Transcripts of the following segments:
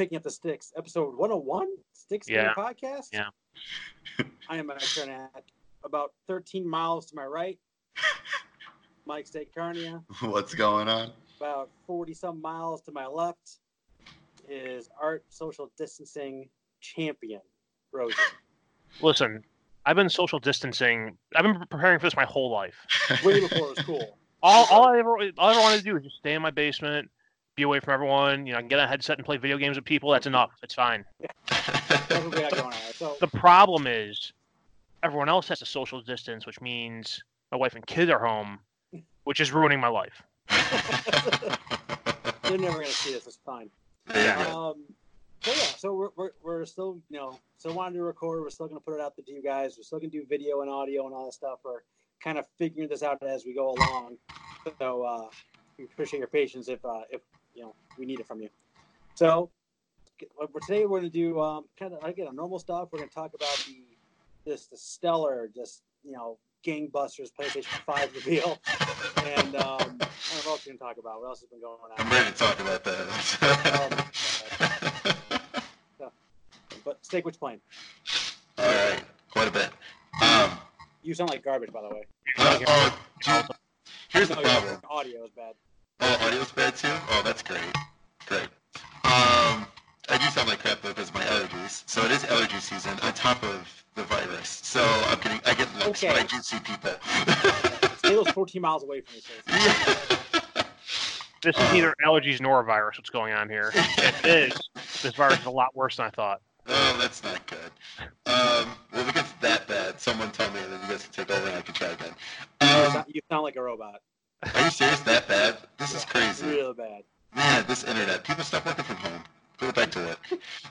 picking up the sticks, episode 101, Sticks Yeah. Game Podcast. Yeah. I am Mike Carnac. About 13 miles to my right, Mike State Carnia. What's going on? About 40 some miles to my left is Art Social Distancing Champion, Rosie. Listen, I've been social distancing. I've been preparing for this my whole life. Way before it was cool. All, all I ever, all I ever wanted to do is just stay in my basement, be away from everyone. You know, I can get a headset and play video games with people. That's enough. It's fine. That's what we got going on. So, The problem is, everyone else has to social distance, which means my wife and kids are home, which is ruining my life. they're never going to see this. It's fine. yeah. Um, so yeah, so we're, we're, we're still, you know, still wanting to record. We're still going to put it out there to you guys. We're still going to do video and audio and all that stuff. We're kind of figuring this out as we go along. So uh, we appreciate your patience if, uh, if you know, we need it from you. So today we're going to do um, kind of again normal stuff. We're going to talk about the this the stellar, just you know, gangbusters PlayStation Five reveal, and um, I don't know what going to talk about. What else has been going on? I'm ready to talk about that. But Steak, which plane? All right, quite a bit. Um, You sound like garbage, by the way. uh, oh, dude, here's the problem. audio is bad. Oh, audio's bad too? Oh, that's great. Great. Um, I do sound like crap though because of my allergies. So it is allergy season on top of the virus. So I'm getting, I get looks when I do see people. Stay those 14 miles away from each other. yeah. This is neither allergies nor a virus. What's going on here? It is. This virus is a lot worse than I thought. Oh, that's not good. Um, well, if it gets that bad, someone tell me, and then you guys can take over and I can try again. You Um, sound, you sound like a robot. Are you serious? That bad? This is crazy. Real bad. Man, this internet. People stop working from home. Go back to work.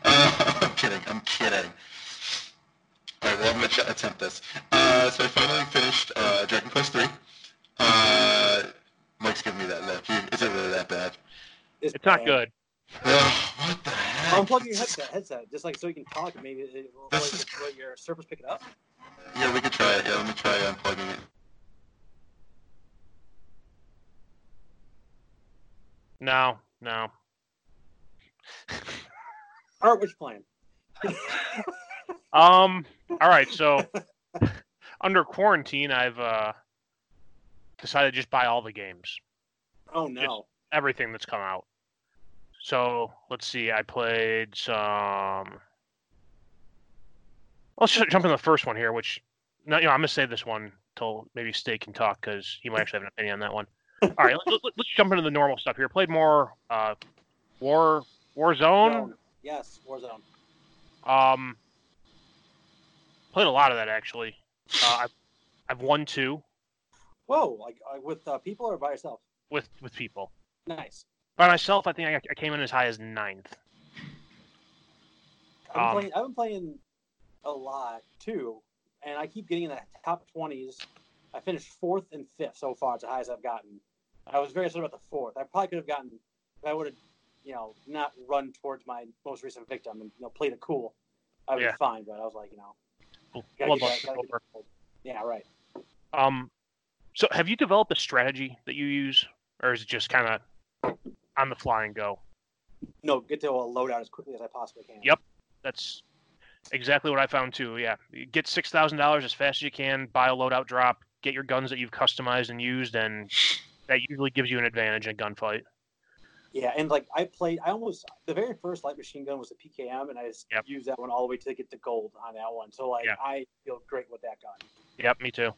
Uh, I'm kidding. I'm kidding. All right, well, I'm going to attempt this. Uh, so I finally finished uh, Dragon Quest 3. Uh, Mike's giving me that lip. He- Is it really that bad? It's, It's not bad. good. Ugh, what the heck? Unplug your headset, headset, just like so you can talk. Maybe it, will, will, This is- will your Surface pick it up? Yeah, we could try it. Yeah, let me try unplugging it. No, no. Art, which plane? Um. All right. So under quarantine, I've uh decided to just buy all the games, Oh no. everything that's come out. So let's see. I played some. Let's just jump in the first one here, which no, you know, I'm gonna save this one till maybe Stay can talk because he might actually have an opinion on that one. All right, let, let's jump into the normal stuff here. Played more uh, War Warzone. Zone. Yes, Warzone. Um, played a lot of that actually. Uh, I've I've won two Whoa, like uh, with uh, people or by yourself? with with people. Nice. By myself, I think I, I came in as high as ninth. I've been, Um, playing, I've been playing a lot too, and I keep getting in the top 20s. I finished fourth and fifth so far. It's the highest I've gotten. I was very upset about the fourth. I probably could have gotten, if I would have, you know, not run towards my most recent victim and you know played it cool. I would Yeah. be fine, but I was like, you know, gotta get that- is gotta get over. yeah, right. Um, so have you developed a strategy that you use, or is it just kind of on the fly and go? No, get to a loadout as quickly as I possibly can. Yep. That's exactly what I found too. Yeah, get six thousand dollars as fast as you can, buy a loadout drop, get your guns that you've customized and used, and that usually gives you an advantage in a gunfight. Yeah, and like I played, I almost the very first light machine gun was a PKM, and I just Yep. used that one all the way to get the gold on that one. So like Yeah. I feel great with that gun. Yep, me too.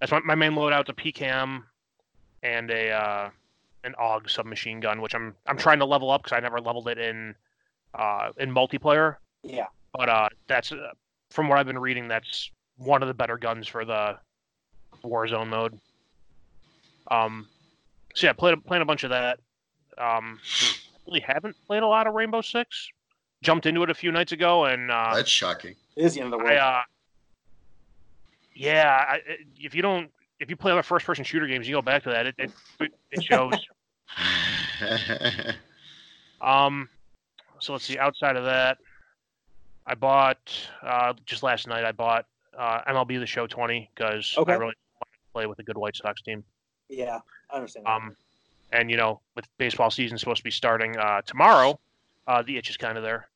That's my, my main loadout: a PKM and a uh, an AUG submachine gun, which I'm I'm trying to level up because I never leveled it in uh, in multiplayer. Yeah, But uh, that's uh, from what I've been reading, that's one of the better guns for the Warzone mode. Um, so yeah, played playing a bunch of that. Um, really haven't played a lot of Rainbow Six. Jumped into it a few nights ago, and uh, That's shocking. it is the end of the I, world. uh, yeah, I, I- if you don't, if you play other first-person shooter games, you go back to that. It it, it shows. um, so let's see. Outside of that, I bought uh, just last night. I bought uh, MLB The Show 20 because Okay. I really want to play with a good White Sox team. Yeah, I understand. that. Um, and you know, with baseball season supposed to be starting uh, tomorrow, Uh, the itch is kind of there.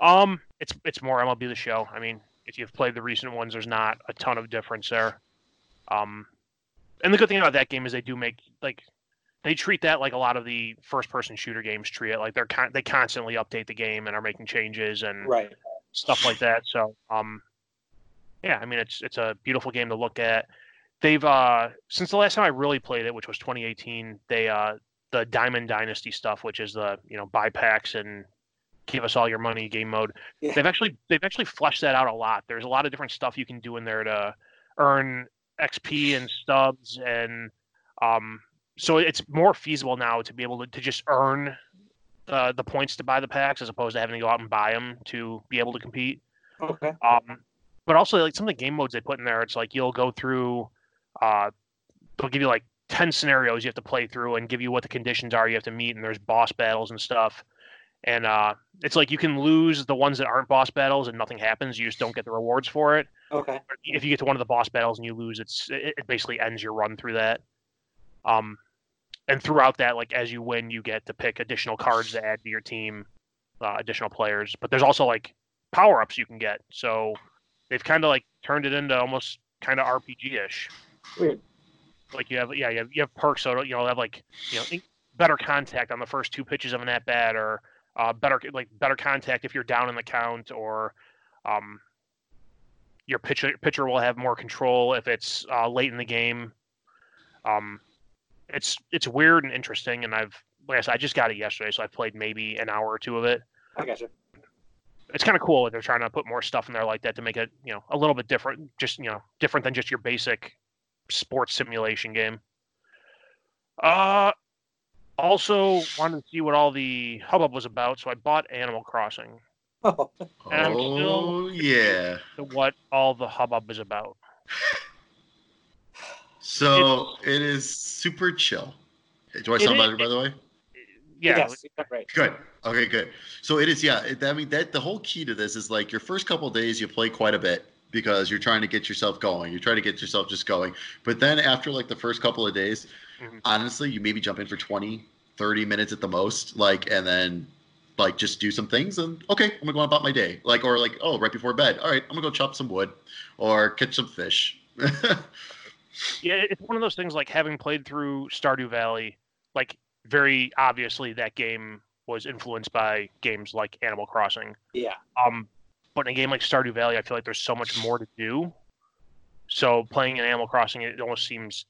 Um, it's it's more MLB the Show. I mean, if you've played the recent ones, there's not a ton of difference there. Um, and the good thing about that game is they do make like they treat that like a lot of the first-person shooter games treat it. Like they're con- they constantly update the game and are making changes and Right. stuff like that. So, um, yeah, I mean, it's it's a beautiful game to look at. They've uh, since the last time I really played it, which was 2018, they uh, the Diamond Dynasty stuff, which is the you know buy packs and give us all your money game mode. Yeah. They've actually they've actually fleshed that out a lot. There's a lot of different stuff you can do in there to earn XP and stubs and um, so it's more feasible now to be able to, to just earn uh, the points to buy the packs as opposed to having to go out and buy them to be able to compete. Okay. Um, but also like some of the game modes they put in there, it's like you'll go through, uh, they'll give you like ten scenarios you have to play through and give you what the conditions are you have to meet, and there's boss battles and stuff. And uh, it's like you can lose the ones that aren't boss battles and nothing happens. You just don't get the rewards for it. Okay. If you get to one of the boss battles and you lose, it's it, it basically ends your run through that. Um, and throughout that, like as you win, you get to pick additional cards to add to your team, uh, additional players. But there's also like power ups you can get. So they've kind of like turned it into almost kind of RPG ish. Weird. Like you have yeah you have, you have perks so you know have like you know better contact on the first two pitches of an at bat or uh, better like better contact if you're down in the count or um, your pitcher pitcher will have more control if it's uh, late in the game. Um, it's it's weird and interesting, and I've like I said, I just got it yesterday, so I played maybe an hour or two of it. I got you. It's kind of cool that they're trying to put more stuff in there like that to make it you know a little bit different, just you know different than just your basic sports simulation game. Uh, also wanted to see what all the hubbub was about, so I bought Animal Crossing. Oh, And I'm Oh yeah. To what all the hubbub is about. So it is super chill. Do I sound better, by the way? Yeah, yes, right. Good. Okay, good. So it is, yeah. It, I mean, that the whole key to this is like your first couple of days you play quite a bit because you're trying to get yourself going. You're trying to get yourself just going. But then after like the first couple of days, Mhm. honestly, you maybe jump in for 20, 30 minutes at the most, like, and then like just do some things and okay, I'm gonna go on about my day. Like, or like, oh, right before bed. All right, I'm gonna go chop some wood or catch some fish. yeah, it's one of those things like having played through Stardew Valley, like very obviously that game was influenced by games like Animal Crossing. Yeah. Um, but in a game like Stardew Valley, I feel like there's so much more to do. So playing an Animal Crossing, it almost seems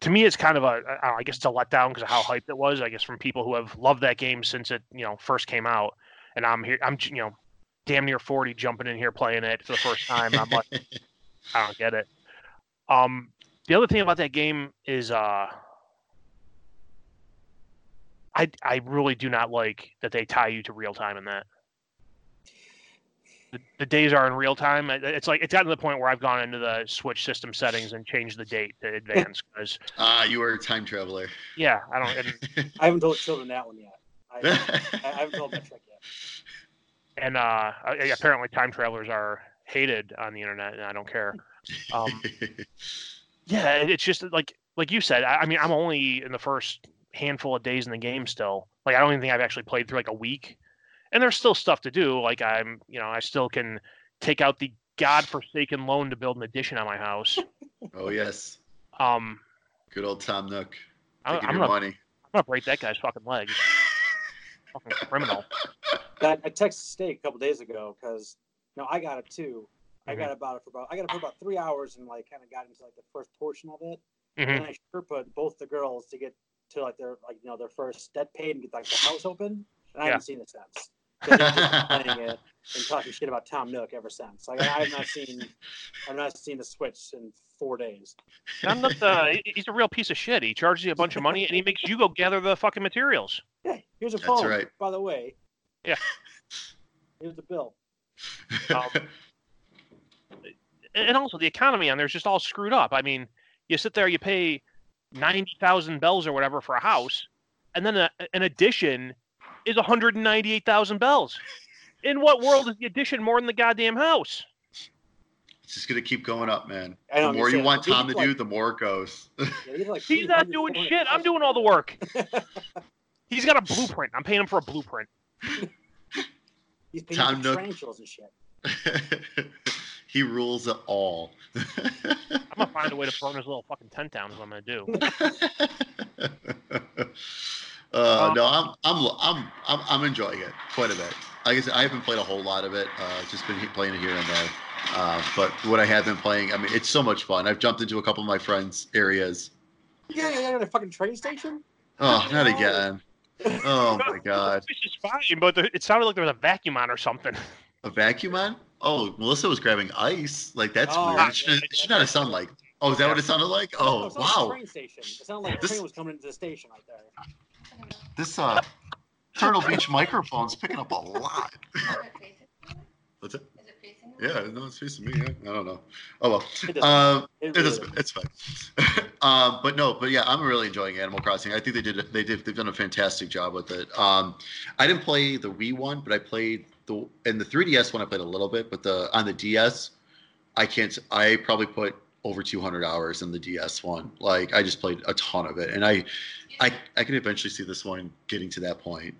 to me it's kind of a I, guess it's a letdown because of how hyped it was. I guess from people who have loved that game since it you know first came out, and I'm here I'm you know damn near 40 jumping in here playing it for the first time. I'm like I don't get it. Um, the other thing about that game is uh, I I really do not like that they tie you to real time in that. The, the days are in real time. It's like it's gotten to the point where I've gone into the Switch system settings and changed the date to advance because Ah, you are a time traveler. yeah, I don't. And, I haven't told children that one yet. I, I haven't told that trick yet. and uh, I- apparently time travelers are hated on the internet, and I don't care. Um, Yeah, it's just like like you said. I, I mean, I'm only in the first handful of days in the game still. Like, I don't even think I've actually played through like a week, and there's still stuff to do. Like, I'm you know I still can take out the godforsaken loan to build an addition on my house. oh yes, Um, good old Tom Nook I'm, taking I'm gonna money. I'm gonna break that guy's fucking legs. fucking criminal. That I texted Steak a couple days ago because no, I got it too. I Mhm. got about it for about I got it for about three hours and like kind of got into like the first portion of it. hmm And I sure put both the girls to get to like their like you know their first debt paid and get like the house open. And I Yeah. haven't seen it since. 'Cause they've been playing it and talking shit about Tom Nook ever since. Like I have not seen I've not seen the Switch in four days. I'm not the. He's a real piece of shit. He charges you a bunch of money and he makes you go gather the fucking materials. Yeah, here's a That's phone. right. By the way. Yeah. Here's the bill. Um, and also the economy on there's just all screwed up. I mean, you sit there, you pay ninety thousand bells or whatever for a house, and then a, an addition is one hundred and ninety-eight thousand bells. In what world is the addition more than the goddamn house? it's just gonna keep going up, man. I know, The more you it's, want Tom to need, do, the more it goes. Yeah, these like He's not doing shit. I'm doing all the work. He's got a blueprint. I'm paying him for a blueprint. He's painting Tom the Nook. tarantulas and shit. he rules it all. I'm gonna find a way to burn his little fucking tent down. Is what I'm gonna do. Uh, no, I'm, I'm I'm I'm I'm enjoying it quite a bit. Like I said, I haven't played a whole lot of it. Uh, just been playing it here and there. Uh, but what I have been playing, I mean, it's so much fun. I've jumped into a couple of my friends' areas. Yeah, yeah, yeah, the fucking train station. Oh, not again. Oh my god, This is fine, but the, it sounded like there was a vacuum on or something. a vacuum on? Oh, Melissa was grabbing ice. Like that's Oh, weird. It should, it should not have sounded like. Oh, is that what it sounded like? No, Oh, it sounded like a wow. train station. It sounded like a This- train was coming into the station right there. This uh, Turtle Beach microphone's picking up a lot. Is it facing? What's it? Is it facing? Yeah, no, it's facing me. Yeah, I don't know. Oh well. It doesn't Um, It it really is, doesn't. it's fine. um, but no, but yeah, I'm really enjoying Animal Crossing. I think they did they did they've done a fantastic job with it. Um, I didn't play the Wii one, but I played the and the 3DS one. I played a little bit, but the on the DS, I can't. I probably put over 200 hours in the DS one. Like I just played a ton of it, and I I I can eventually see this one getting to that point.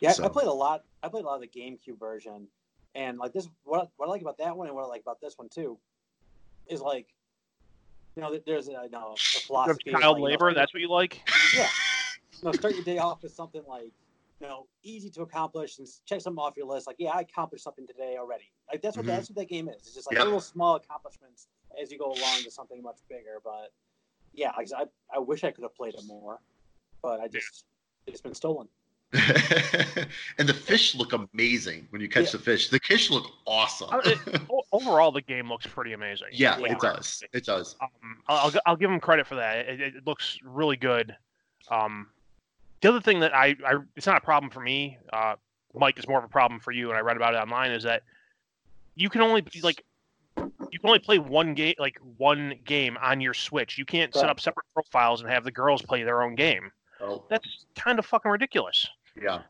Yeah, I played a lot. I played a lot of the GameCube version, and like this, what what I like about that one and what I like about this one too, is like, you know, there's a, you know, a philosophy. Child like, you know, labor. That's what you like. yeah. You know, start your day off with something like, you know, easy to accomplish and check something off your list. Like, yeah, I accomplished something today already. Like that's what Mhm. that's what that game is. It's just like Yep. little small accomplishments as you go along to something much bigger. But yeah, I I wish I could have played it more, but I just it's been stolen. and the fish look amazing when you catch Yeah. the fish. The fish look awesome. Uh, it- Overall, the game looks pretty amazing. yeah, Yeah. it does. It does. Um, I'll, I'll, I'll give them credit for that. It, it looks really good. Um, the other thing that I, I it's not a problem for me. Uh, Mike is more of a problem for you, and I read about it online. Is that you can only like you can only play one game like one game on your Switch. You can't set up separate profiles and have the girls play their own game. Oh, That's kind of fucking ridiculous. yeah.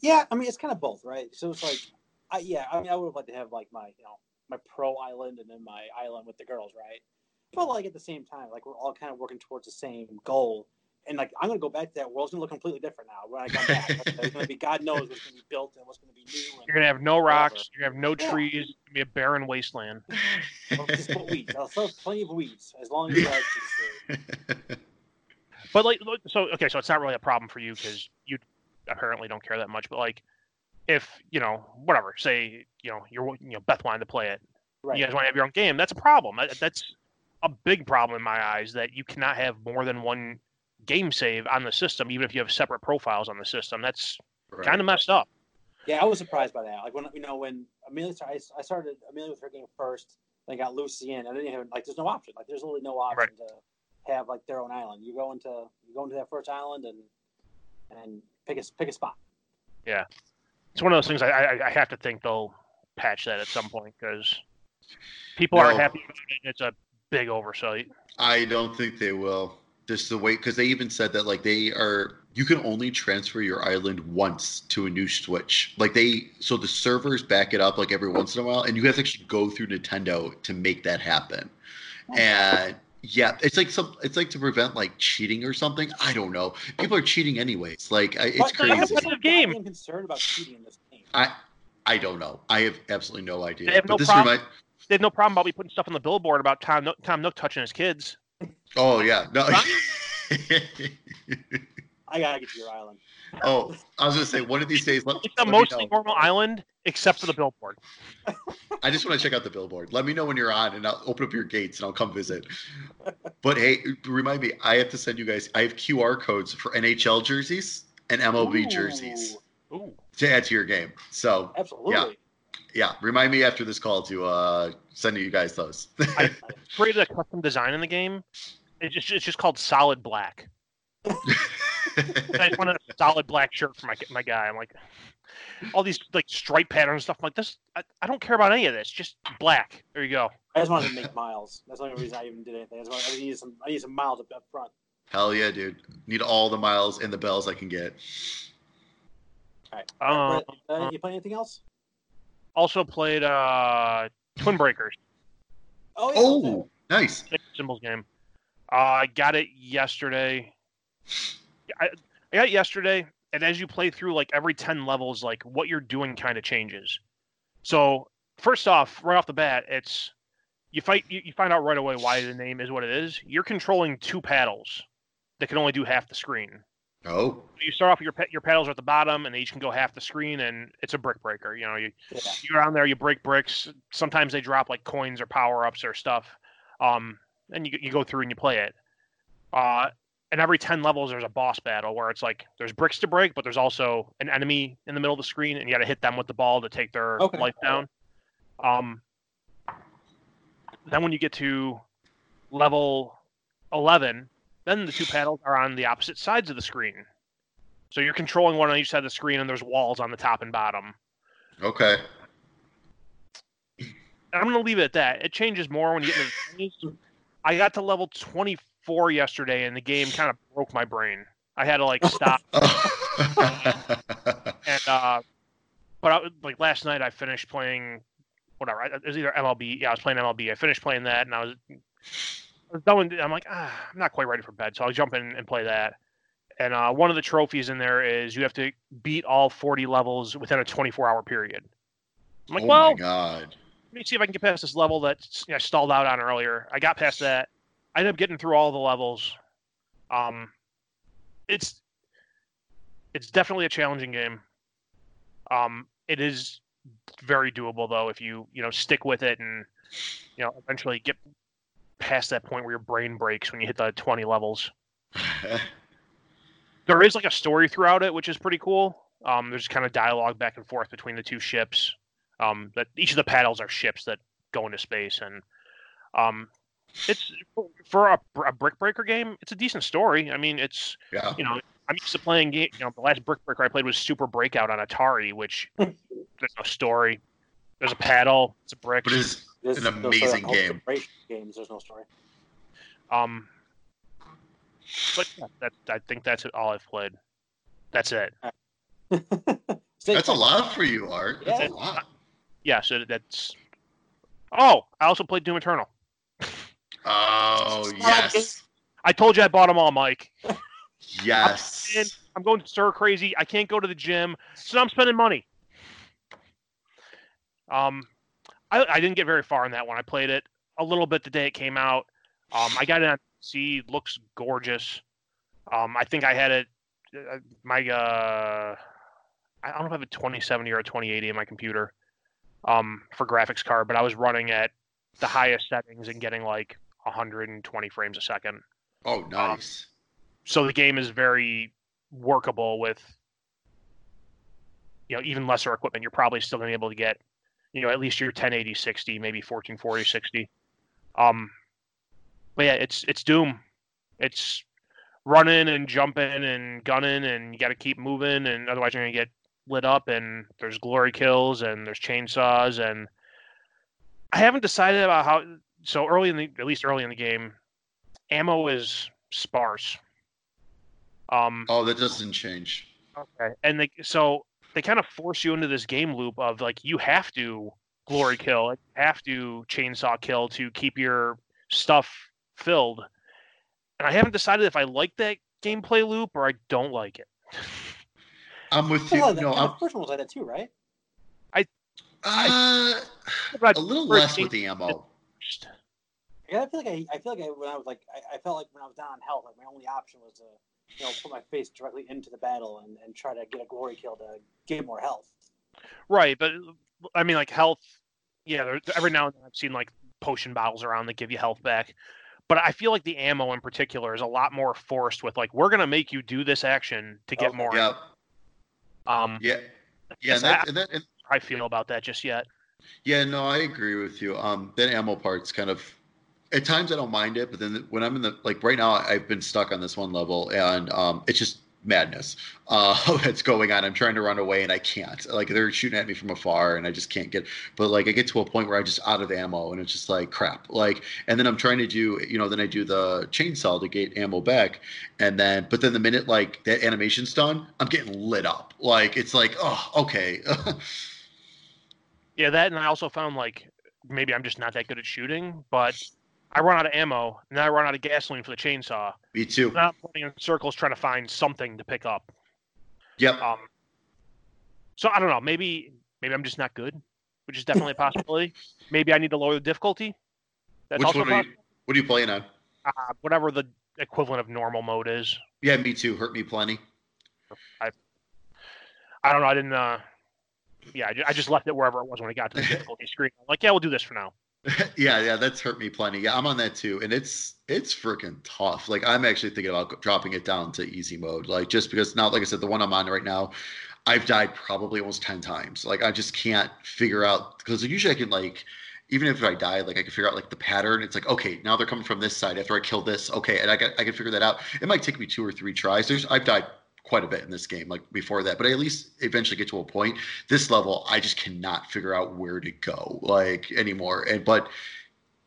Yeah, I mean it's kind of both, right? So it's like, I yeah, I mean I would have liked to have like my you know my pro island and then my island with the girls, right? But like at the same time, like we're all kind of working towards the same goal. And like I'm gonna go back to that world's gonna look completely different now when I come back. it's gonna be God knows what's gonna be built and what's gonna be new. You're gonna have no rocks. Whatever. You're gonna have no Yeah. trees. It's gonna be a barren wasteland. And, well, just put weeds. I'll throw plenty of weeds as long as you like to. But like, so okay, so it's not really a problem for you because you apparently don't care that much. But like, if you know, whatever, say you know you're you know Beth wanted to play it, Right. you guys want to have your own game. That's a problem. That, that's a big problem in my eyes that you cannot have more than one game save on the system, even if you have separate profiles on the system. That's Right. kind of messed up. Yeah, I was surprised by that. Like when you know when Amelia started, I started Amelia with her game first, then got Lucy in, and then you have like there's no option. Like there's literally no option to have like their own island. You go into you go into that first island and and pick a pick a spot. Yeah, it's one of those things I, I, I have to think they'll patch that at some point because people aren't happy about it. It's a big oversight. I don't think they will. Just the way, because they even said that like they are, you can only transfer your island once to a new Switch. Like they, so the servers back it up like every once in a while, and you have to actually go through Nintendo to make that happen. Oh. And yeah, it's like some, it's like to prevent like cheating or something. I don't know. People are cheating anyways. Like I, it's But- but I'm crazy. competitive game. I'm concerned about cheating in this game. I, I don't know. I have absolutely no idea. They have but no this problem- remind, They have no problem about me putting stuff on the billboard about Tom Nook, Tom Nook touching his kids. Oh yeah, no. I gotta get to your island. oh, I was gonna say one of these days. Let, It's a let me mostly normal island except for the billboard. I just want to check out the billboard. Let me know when you're on, and I'll open up your gates and I'll come visit. But hey, remind me, I have to send you guys. I have QR codes for NHL jerseys and MLB Ooh, jerseys Ooh. to add to your game. So Absolutely. yeah, remind me after this call to uh, send you guys those. I created a custom design in the game. It's just, it's just called Solid Black. I just wanted a solid black shirt for my my guy. I'm like, all these like stripe patterns and stuff. I'm like, this, I, I don't care about any of this. Just black. There you go. I just wanted to make miles. That's the only reason I even did anything. I, just wanted, I needed some. I need some miles up, up front. Hell yeah, dude! Need all the miles and the bells I can get. All right. Um, Brett, uh, you play anything else? Also played uh, Twin Breakers, Oh yeah. Oh, nice. Symbols game. Uh, I got it yesterday. I, I got it yesterday. and as you play through like every 10 levels like what you're doing kind of changes so first off right off the bat it's you fight you, you find out right away why the name is what it is you're controlling two paddles that can only do half the screen Oh, you start off with your pa- your paddles are at the bottom and they each can go half the screen and it's a brick breaker you know you Yeah. you go down there you break bricks sometimes they drop like coins or power ups or stuff um and you, you go through and you play it uh and every 10 levels there's a boss battle where it's like there's bricks to break but there's also an enemy in the middle of the screen and you got to hit them with the ball to take their Okay. life down um then when you get to level 11 then the two paddles are on the opposite sides of the screen so you're controlling one on each side of the screen and there's walls on the top and bottom okay. I'm gonna leave it at that. It changes more when you get into the 20s. I got to level 24 yesterday, and the game kind of broke my brain. I had to like stop, and uh, but I, like last night, I finished playing whatever. I- It was either MLB. Yeah, I was playing MLB. I finished playing that, and I was, was with- I'm like, ah, I'm not quite ready for bed, so I'll jump in and play that. And uh, one of the trophies in there is you have to beat all 40 levels within a 24 hour period. I'm like, oh well, my god. let me see if I can get past this level that you know, I stalled out on earlier. I got past that. I ended up getting through all the levels. Um, it's it's definitely a challenging game. Um, it is very doable though if you you know stick with it and you know eventually get past that point where your brain breaks when you hit the 20 levels. There is like a story throughout it, which is pretty cool. Um, there's kind of dialogue back and forth between the two ships. Um, that each of the paddles are ships that go into space, and um, it's for a, a brick breaker game. It's a decent story. I mean, it's yeah. you know I'm used to playing game. You know, the last brick breaker I played was Super Breakout on Atari, which there's no story. There's a paddle. It's a brick. But it's There's An no sort of amazing whole game. separation Games. There's no story. Um, but yeah, that I think that's all I've played. That's it. That's a lot for you, Art. That's Yeah. a lot. Yeah, so that's. Oh, I also played Doom Eternal. Oh yes. I told you I bought them all, Mike. Yes. I'm going stir crazy. I can't go to the gym, so I'm spending money. Um, I, I didn't get very far in that one. I played it a little bit the day it came out. Um, I got it on PC. Looks gorgeous. Um, I think I had it. Uh, my uh, I don't know if I have a 2070 or a 2080 in my computer. Um, for graphics card, but I was running at the highest settings and getting like 120 frames a second Oh, nice. so the game is very workable with you know even lesser equipment you're probably still going to be able to get you know at least your 1080 60 maybe 1440 60 um but yeah it's it's doom it's running and jumping and gunning and you got to keep moving and otherwise you're going to get lit up and there's glory kills and there's chainsaws and i haven't decided about how so early in the at least early in the game ammo is sparse um Oh, that doesn't change. Okay. And they so they kind of force you into this game loop of like you have to glory kill, like, you have to chainsaw kill to keep your stuff filled. And I haven't decided if I like that gameplay loop or I don't like it. I'm with you. Well, No, I'm, first one was like that too, right? I, uh, But a little less with the ammo. Yeah, I feel like I, I feel like I, when I was like, I, I felt like when I was down on health, like my only option was to, you know, put my face directly into the battle and, and try to get a glory kill to get more health. Right, but I mean like health yeah, there, every now and then I've seen like potion bottles around that give you health back. But I feel like the ammo in particular is a lot more forced with like we're gonna make you do this action to get Okay. more. Yeah, Um, yeah, yeah. And So that, and that, and, I feel about that just yet. yeah, no, I agree with you. Um, that ammo part's kind of. At times I don't mind it, but then when I'm in the like right now, I've been stuck on this one level, and um, it's just madness uh, that's going on. I'm trying to run away and I can't. Like they're shooting at me from afar, and I just can't get. But like I get to a point where I'm just out of ammo, and it's just like crap. Like, and then I'm trying to do, you know, then I do the chainsaw to get ammo back, and then but then the minute like that animation's done, I'm getting lit up. Like it's like, oh, okay. Yeah, that and I also found like maybe I'm just not that good at shooting, but I run out of ammo and then I run out of gasoline for the chainsaw. me too. I'm not running in circles trying to find something to pick up. Yep. Um, so I don't know. Maybe maybe I'm just not good, which is definitely a possibility. maybe I need to lower the difficulty. That's Which also one are you, what are you playing on? Uh, whatever the equivalent of normal mode is. Yeah, me too. Hurt me plenty. I I don't know. I didn't. Uh, yeah, I I just left it wherever it was when I got to the difficulty screen. I'm like, yeah, we'll do this for now. yeah, yeah, that's hurt me plenty. Yeah, I'm on that too, and it's it's freaking tough. Like I'm actually thinking about dropping it down to easy mode, like just because now, like I said, the one I'm on right now, I've died probably almost ten times. Like I just can't figure out because usually I can like. Even if I die, like I can figure out like the pattern. It's like okay, now they're coming from this side after I kill this. Okay, and I can I can figure that out. It might take me two or three tries. There's I've died quite a bit in this game, like before that, but I at least eventually get to a point. This level, I just cannot figure out where to go like anymore. And but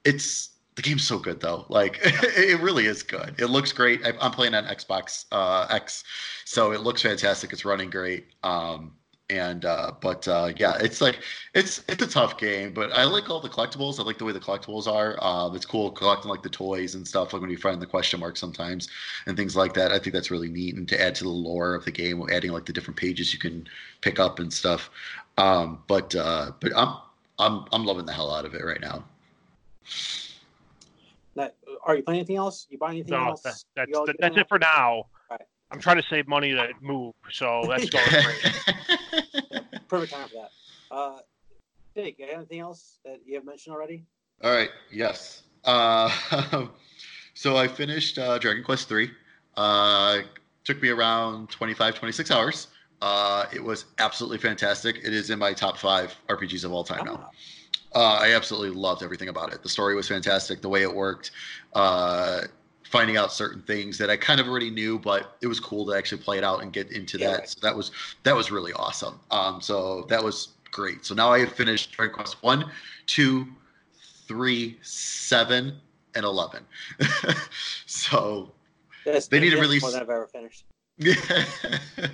it's the game's so good though. Like it really is good. It looks great. I, I'm playing on Xbox uh, X, so it looks fantastic. It's running great. Um, and uh, but uh, yeah, it's like it's it's a tough game, but I like all the collectibles. I like the way the collectibles are. Um, it's cool collecting like the toys and stuff, like when you find the question mark sometimes and things like that. I think that's really neat, and to add to the lore of the game, adding like the different pages you can pick up and stuff. Um, but uh, but I'm I'm I'm loving the hell out of it right now. That, are you playing anything else? You buy anything No, else? that, that's You that, that's it for now. Alright. I'm trying to save money to move, so that's going great. Perfect time for that. Uh, Jake, anything else that you have mentioned already? All right. Yes. Uh, so I finished uh, Dragon Quest three. Uh, took me around 25, 26 hours. Uh, it was absolutely fantastic. It is in my top five RPGs of all time now. Ah, Uh, I absolutely loved everything about it. The story was fantastic. The way it worked, uh, finding out certain things that I kind of already knew, but it was cool to actually play it out and get into Yeah, that. So that was that was really awesome. Um, so that was great. So now I have finished Dragon Quest one, two, three, seven, and eleven. so that's, They need to release- more than I've ever finished.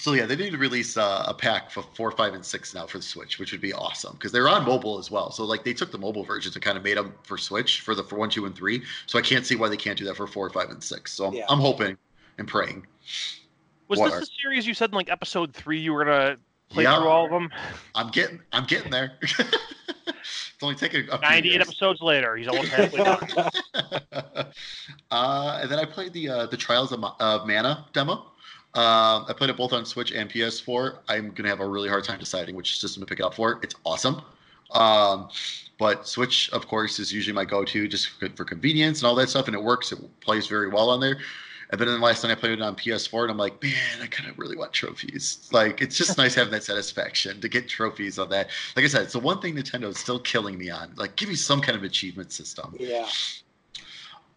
so yeah, they need to release uh, a pack for four, five, and six now for the Switch, which would be awesome because they're on mobile as well. So like they took the mobile versions and kind of made them for Switch for the for one, two, and three. So I can't see why they can't do that for four, five, and six. So I'm, Yeah. I'm hoping and praying. Was What this are- the series you said in like episode three you were gonna play Yeah. through all of them? I'm getting I'm getting there. it's only taking a few 98 years. episodes later, he's almost halfway done. uh, and then I played the uh, the Trials of, Ma- of Mana demo. Um, I played it both on Switch and PS4. I'm gonna have a really hard time deciding which system to pick it up for. It's awesome, um, but Switch, of course, is usually my go-to just for, for convenience and all that stuff, and it works. It plays very well on there. And then the last time I played it on PS4, and I'm like, man, I kind of really want trophies. Like, it's just nice having that satisfaction to get trophies on that. Like I said, it's the one thing Nintendo is still killing me on. Like, give me some kind of achievement system. yeah.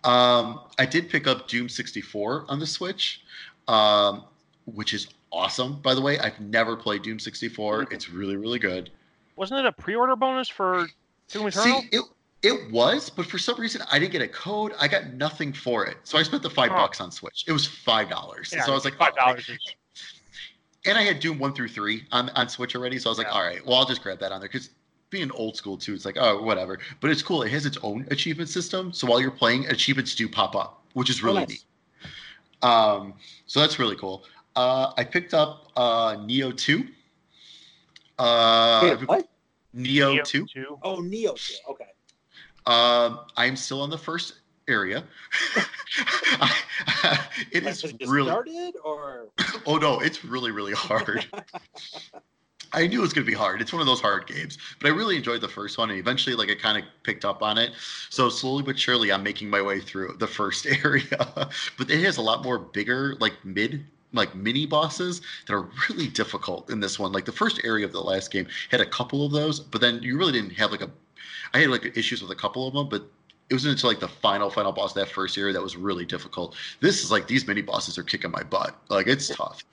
Um, I did pick up Doom 64 on the Switch, um, which is awesome. By the way, I've never played Doom 64. It's really, really good. Wasn't it a pre-order bonus for Doom Eternal? See, it it was, but for some reason I didn't get a code. I got nothing for it, so I spent the five Huh. bucks on Switch. It was five dollars, Yeah, so I was like, five dollars. is and I had Doom one through three on, on Switch already, so I was like, Yeah. all right, well, I'll just grab that on there because being old school too, it's like, oh, whatever. But it's cool. It has its own achievement system, so while you're playing, achievements do pop up, which is Oh, really nice. neat. Um, so that's really cool. Uh, I picked up uh, Nioh two. Uh, Wait, what? Nioh Nioh two. two. Oh, Nioh. two. Okay. Um, I'm still on the first area. I- it Like, is has it just really. started or Oh no, it's really really hard. I knew it was going to be hard. It's one of those hard games, but I really enjoyed the first one, and eventually, like, I kind of picked up on it. So slowly but surely, I'm making my way through the first area. but it has a lot more bigger, like mid, like mini bosses that are really difficult in this one. Like the first area of the last game had a couple of those, but then you really didn't have like a. I had like issues with a couple of them, but it wasn't until like the final final boss of that first area that was really difficult. This is like these mini bosses are kicking my butt. Like it's tough.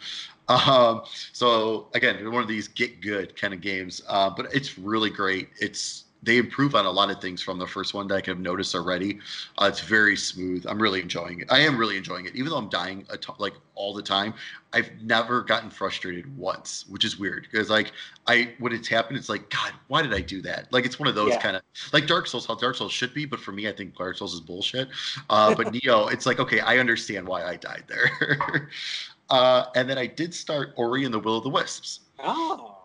Um, so again, one of these get good kind of games, uh, but it's really great. It's they improve on a lot of things from the first one that I can have noticed already. Uh, it's very smooth. I'm really enjoying it. I am really enjoying it, even though I'm dying t- like all the time. I've never gotten frustrated once, which is weird because like I when it's happened, it's like God, why did I do that? Like it's one of those Yeah. kind of like Dark Souls, how Dark Souls should be, but for me, I think Dark Souls is bullshit. Uh, but Nioh, it's like okay, I understand why I died there. Uh, and then I did start Ori and the Will of the Wisps. Oh,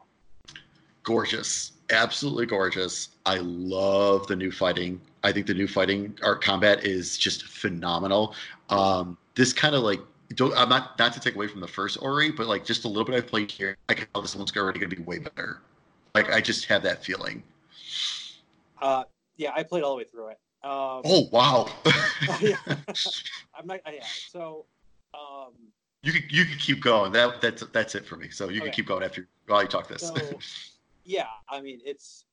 Gorgeous, absolutely gorgeous. I love the new fighting. I think the new fighting art combat is just phenomenal. Um, this kind of like don't I'm not not to take away from the first Ori, but like just a little bit I played here, I can tell this one's already going to be way better. Like I just have that feeling. uh, yeah, I played all the way through it. Um, Oh wow! yeah. I'm not. Yeah. So, um, you could you could keep going. That that's that's it for me. So you can keep going after while you talk this. So, yeah, I mean, it's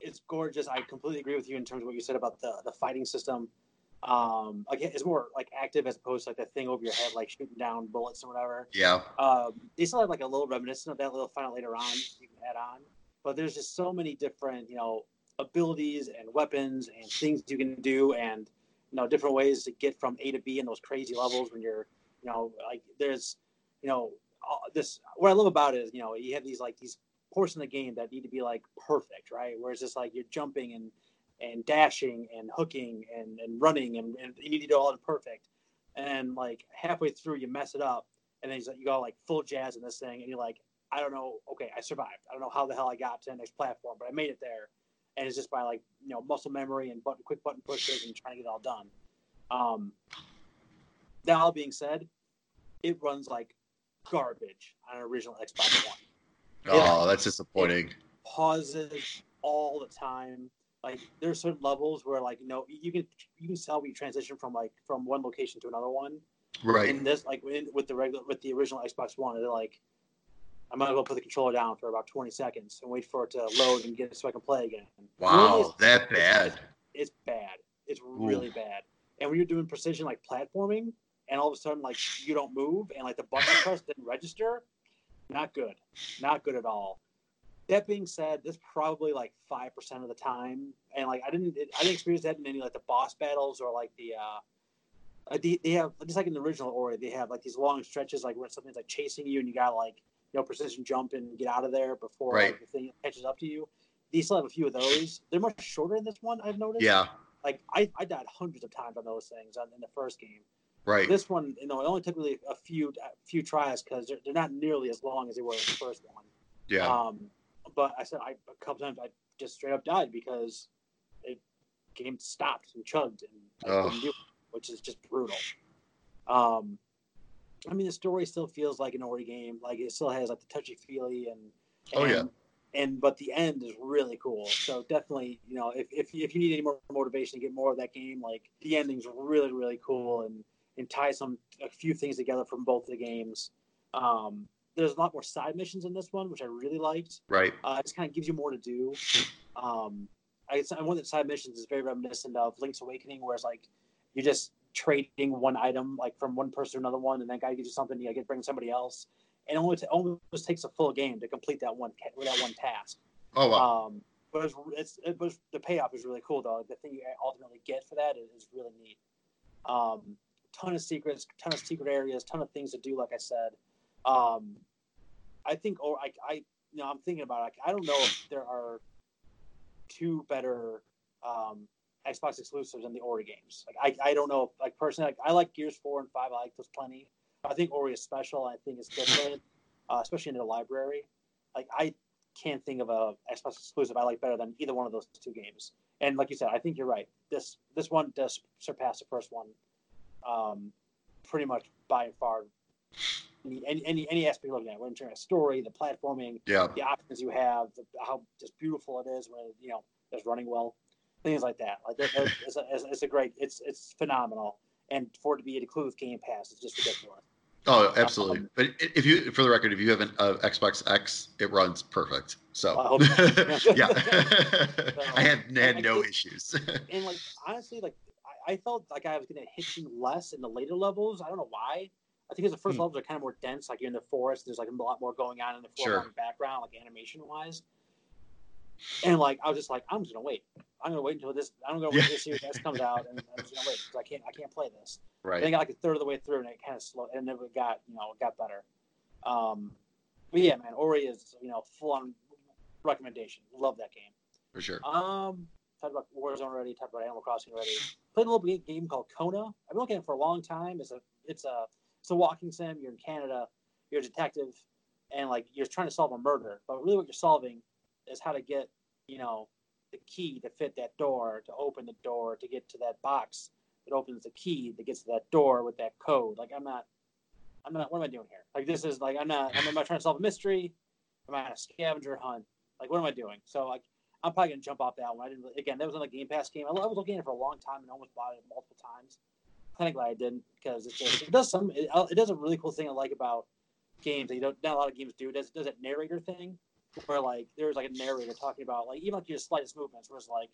it's gorgeous. I completely agree with you in terms of what you said about the the fighting system. Um, like it's more like active as opposed to like that thing over your head, like shooting down bullets or whatever. yeah, Um, they still have like a little reminiscent of that little find out later on you can add on, but there's just so many different you know abilities and weapons and things you can do and you know different ways to get from A to B in those crazy levels when you're you know like there's you know this what I love about it is you know you have these like these portions of the game that need to be like perfect right where it's just like you're jumping and and dashing and hooking and, and running and, and you need to do all it perfect and like halfway through you mess it up and then you go like full jazz in this thing, and you're like, I don't know, okay, I survived. I don't know how the hell I got to the next platform, but I made it there, and it's just by like you know muscle memory and button quick button pushes and trying to get it all done. Um, that all being said, it runs like garbage on an original Xbox One. oh, that's disappointing. Pauses all the time. Like there's certain levels where like you know you can you can tell we transition from like from one location to another one Right. in this like with the regular with the original Xbox One, they're like, I might as well put the controller down for about 20 seconds and wait for it to load and get it so I can play again. Wow, it's- that bad. It's bad. It's really bad. And when you're doing precision like platforming, and all of a sudden like you don't move and like the button press didn't register, not good, not good at all. That being said, this probably like five percent of the time, and like I didn't, I didn't experience that in any like the boss battles or like the. uh uh, they, have just like in the original Ori, they have like these long stretches like where something's like chasing you and you gotta like you know precision jump and get out of there before Right. like, the thing catches up to you. These still have a few of those. They're much shorter in this one. I've noticed. Yeah, Like I, I died hundreds of times on those things on, in the first game. Right. This one, you know, it only took really a few a few tries because they're, they're not nearly as long as they were in the first one. Yeah. Um, but I said I a couple times I just straight up died because it game stopped and chugged and I couldn't do it, which is just brutal. Um, I mean, the story still feels like an Ori game. Like it still has like the touchy feely and, Oh, yeah. and- And but the end is really cool. So definitely, you know, if, if if you need any more motivation to get more of that game, like the ending's really really cool and and tie some a few things together from both the games. Um, there's a lot more side missions in this one, which I really liked. Right. Uh, it just kind of gives you more to do. Um, I guess one of the side missions is very reminiscent of Link's Awakening, where it's like you're just trading one item like from one person to another one, and that guy gives you something, you get bring somebody else, and it only t- almost takes a full game to complete that one ca- that one task. Oh wow. Um, but it's, it's it was the payoff is really cool though. The thing you ultimately get for that is, is really neat. Um, ton of secrets, ton of secret areas, ton of things to do. Like I said, um, I think, or I, I, you know, I'm thinking about. It. I don't know if there are two better um, Xbox exclusives in the Ori games. Like I, I don't know. Like personally, like, I like Gears four and five. I like those plenty. I think Ori is special. I think it's different, uh, especially in the library. Like I can't think of a Xbox exclusive I like better than either one of those two games. And like you said, I think you're right. This this one does surpass the first one, um, pretty much by and far. Any any any, any aspect you're looking at, in terms of story, the platforming, yeah. the options you have, the, how just beautiful it is when you know it's running well, things like that. Like that, it's, a, it's, it's a great, it's it's phenomenal, and for it to be included with Game Pass, it's just ridiculous. Oh, absolutely. Um, but if you, for the record, if you have an uh, Xbox X, it runs perfect. So, I hope so. yeah, I had had no issues. and like honestly, like I, felt like I was getting hitching less in the later levels. I don't know why. I think because the first Hmm. levels are kind of more dense. Like you're in the forest, there's like a lot more going on in the foreground and background, like animation wise. And like I was just like, I'm just gonna wait. I'm gonna wait until this. I'm gonna wait until this series comes out, and I'm just gonna wait because I can't. I can't play this. Right. And I got like a third of the way through, and it kind of slowed, and then it got you know it got better. Um, but yeah, man, Ori is you know full on recommendation. Love that game. For sure. Um, talked about Warzone already. Talked about Animal Crossing already. Played a little game called Kona. I've been looking at it for a long time. It's a it's a it's a walking sim. You're in Canada. You're a detective, and like you're trying to solve a murder. But really, what you're solving is how to get you know the key to fit that door, to open the door, to get to that box that opens the key that gets to that door with that code. Like I'm not, I'm not. What am I doing here? Like this is like I'm not. I'm not trying to solve a mystery. Am I on a scavenger hunt? Like what am I doing? So like I'm probably gonna jump off that one. I didn't. Again, that was on the Game Pass game. I was looking at it for a long time and almost bought it multiple times. Kind of glad I didn't because it, it does some. It, uh, it does a really cool thing I like about games that you don't. Not a lot of games do. It does, it does that narrator thing where like there's like a narrator talking about like even like your slightest movements it's like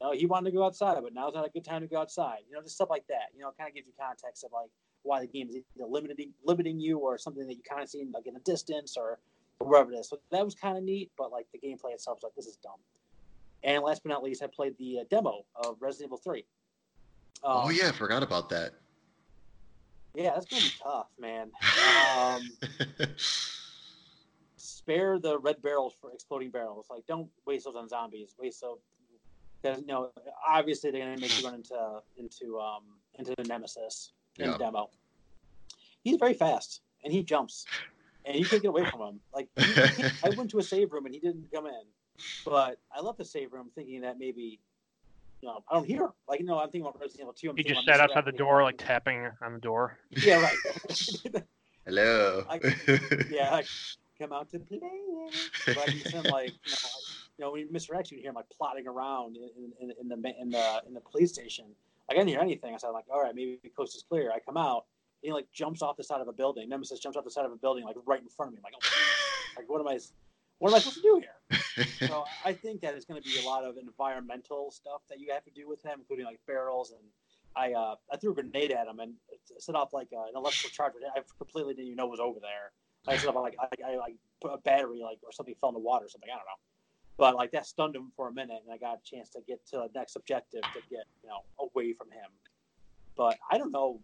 you know he wanted to go outside but now's not a good time to go outside you know just stuff like that you know it kind of gives you context of like why the game is either limiting limiting you or something that you kind of see like in the distance or, wherever it is so that was kind of neat but like the gameplay itself is like this is dumb and last but not least i played the uh, demo of resident evil 3 oh Um, yeah, I forgot about that. yeah that's gonna be tough man um spare the red barrels for exploding barrels. Like, don't waste those on zombies. Waste those because you know obviously they're gonna make you run into into um into the nemesis in Yeah. the demo. He's very fast and he jumps, and you can't get away from him. Like I went to a save room and he didn't come in, but I left the save room thinking that maybe. You know, I don't hear him. Like, no, I'm thinking about Resident Evil 2. I'm He just sat outside the door, like tapping on the door. Yeah, right. Hello. I- yeah, like, come out to play. But I can send like you know, like, you know when Mr. X, you hear him like plotting around in, in, in the in the in the police station. Like I didn't hear anything. I said like, all right, maybe the coast is clear. I come out, and he like jumps off the side of a building. Nemesis jumps off the side of a building like right in front of me. I'm like, oh, like what am I? What am I supposed to do here? So I think that it's going to be a lot of environmental stuff that you have to do with him, including like barrels and. I uh, I threw a grenade at him and it set off like uh, an electrical charge. I completely didn't even know it was over there. I set up like I, I like put a battery like or something fell in the water or something. I don't know. But like that stunned him for a minute, and I got a chance to get to the next objective to get you know away from him. But I don't know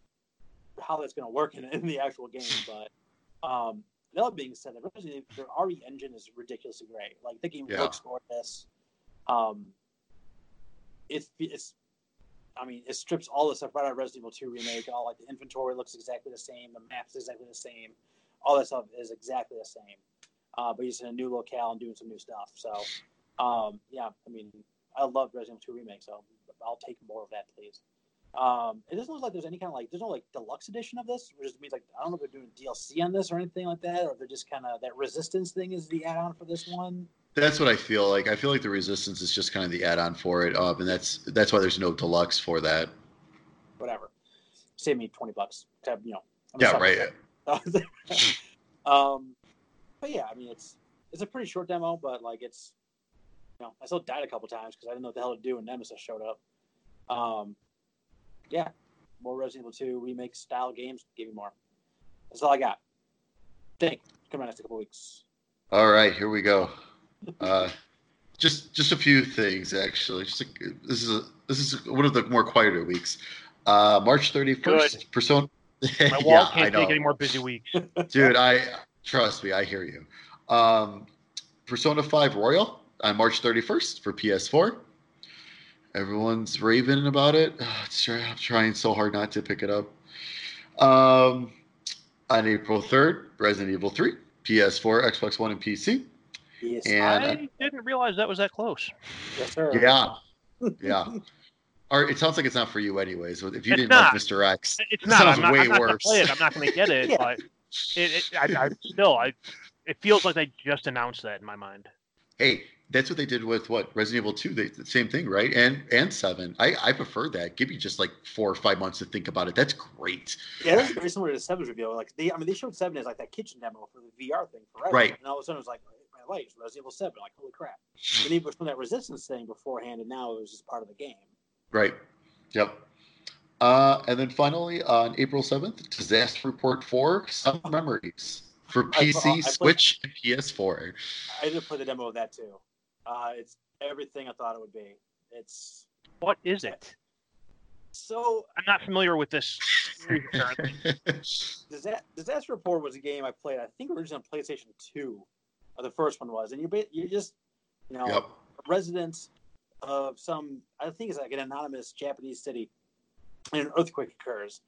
how that's going to work in, in the actual game. But um, that being said, the Resident Evil- their RE engine is ridiculously great. Like the game Yeah. looks gorgeous. Um, it's it's I mean, it strips all the stuff right out of Resident Evil 2 remake. All like the inventory looks exactly the same, the maps exactly the same, all that stuff is exactly the same. Uh, but he's in a new locale and doing some new stuff. So, um, yeah, I mean, I love Resident Evil 2 remake, so I'll take more of that, please. Um, it doesn't look like there's any kind of like there's no like deluxe edition of this, which just means like I don't know if they're doing DLC on this or anything like that, or if they're just kind of that resistance thing is the add-on for this one. That's what I feel like. I feel like the resistance is just kind of the add-on for it, um, and that's that's why there's no deluxe for that. Whatever, save me twenty bucks. To, you know, I'm Yeah, right. um, but yeah, I mean, it's it's a pretty short demo, but like it's, you know, I still died a couple times because I didn't know what the hell to do when Nemesis showed up. Um, yeah, more Resident Evil 2 remake style games. Give me more. That's all I got. Think. Come on, next couple weeks. All right, here we go. Uh, just just a few things actually. Just a, this is a, this is one of the more quieter weeks. Uh, March thirty first, Persona. My wall yeah, can't know. take any more busy weeks. dude. I trust me. I hear you. Um, Persona Five Royal on March thirty first for PS4. Everyone's raving about it. It's I'm trying so hard not to pick it up. Um, on April third, Resident Evil Three, PS4, Xbox One, and PC. Yes, And I didn't realize that was that close. yes, sir. Yeah, yeah. Or it sounds like it's not for you, anyways. If you It's didn't not. like Mr. X, It's It not. sounds I'm not, way I'm not gonna worse. play it. I'm not going to get it, Yeah. but it, it I, I still I. It feels like they just announced that in my mind. hey, that's what they did with what Resident Evil Two. They the same thing, right? And and Seven. I I prefer that. Give me just like four or five months to think about it. That's great. Yeah, that's very similar to Seven's reveal. Like they, I mean, they showed Seven as like that kitchen demo for the VR thing forever, Right. And all of a sudden, it was like, my light, Resident Evil Seven. Like, holy crap! Then even from that Resistance thing beforehand, and now it was just part of the game. Right. Yep. Uh, and then finally, on April 7th, Disaster Report 4 Summer Memories for I- I PC, played- Switch, and PS4. I did play the demo of that too. Uh, it's everything I thought it would be. It's What is it? so I'm not familiar with this. series Disaster Report was a game I played. I think originally on PlayStation Two, or the first one was, and you're you're just you know yep. residents of some I think it's like an anonymous Japanese city, and an earthquake occurs,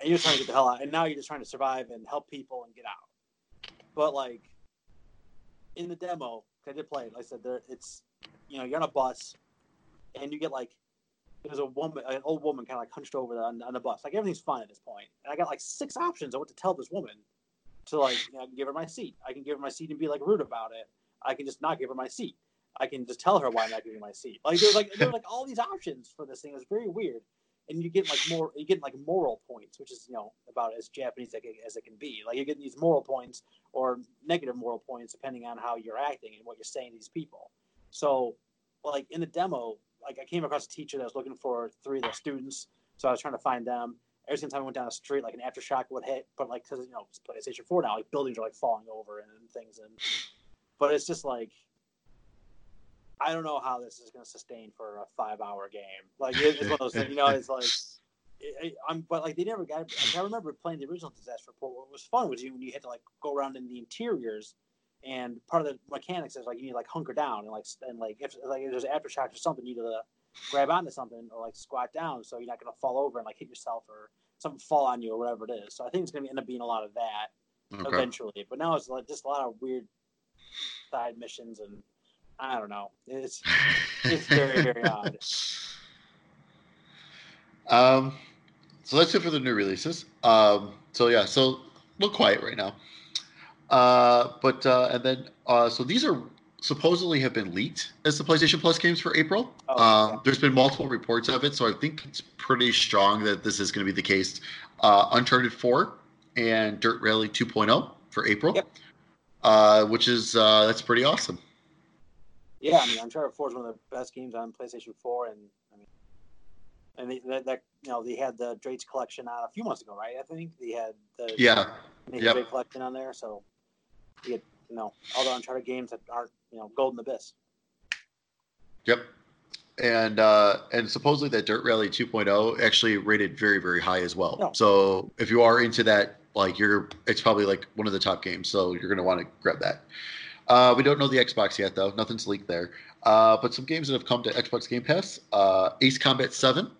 and you're trying to get the hell out, and now you're just trying to survive and help people and get out. But like in the demo, 'cause I did play it. Like I said, there it's you know you're on a bus, and you get like there's a woman, an old woman, kind of like hunched over on, on the bus. Like everything's fine at this point, and I got like six options I what to tell this woman. To like, you know, I can give her my seat. I can give her my seat and be like rude about it. I can just not give her my seat. I can just tell her why I'm not giving my seat. Like there's like there's like all these options for this thing. It's very weird, and you get like more you get like moral points, which is you know about as Japanese as it, can be. Like you get these moral points or negative moral points depending on how you're acting and what you're saying to these people. So like in the demo, like I came across a teacher that was looking for three of their students, so I was trying to find them. Every single time I went down the street, like an aftershock would hit, but like because you know it's PlayStation Four now, like buildings are like falling over and things, and but it's just like I don't know how this is going to sustain for a five-hour game. Like it's one of those things, you know. It's like it, I'm, but like they never got. Like, I remember playing the original Disaster Report. What was fun was you when you had to like go around in the interiors, and part of the mechanics is like you need to like hunker down and like and like if like if there's aftershocks or something, you need to grab onto something or like squat down so you're not going to fall over and like hit yourself or something fall on you or whatever it is. So I think it's going to end up being a lot of that Okay. eventually. But now it's like just a lot of weird side missions and I don't know. It's it's very very odd. Um, so that's it for the new releases. Um, so yeah, so a little quiet right now. Uh, but uh, and then uh, so these are supposedly have been leaked as the PlayStation Plus games for April. Oh, um, yeah. There's been multiple reports of it, so I think it's pretty strong that this is going to be the case. Uh, Uncharted 4 and Dirt Rally 2.0 for April, Yep. uh, which is uh, that's pretty awesome. Yeah, I mean, Uncharted Four is one of the best games on PlayStation Four, and I mean, and they, that, that you know they had the Drake's collection out a few months ago, right? I think they had the Yeah, Yep. Drake collection on there, so you get you know all the Uncharted games that aren't you know Golden Abyss. Yep. And uh, and supposedly that Dirt Rally 2.0 actually rated very very high as well. Yeah. So if you are into that, like you're, it's probably like one of the top games. So you're gonna want to grab that. Uh, we don't know the Xbox yet though. Nothing's leaked there. Uh, but some games that have come to Xbox Game Pass: uh, Ace Combat 7,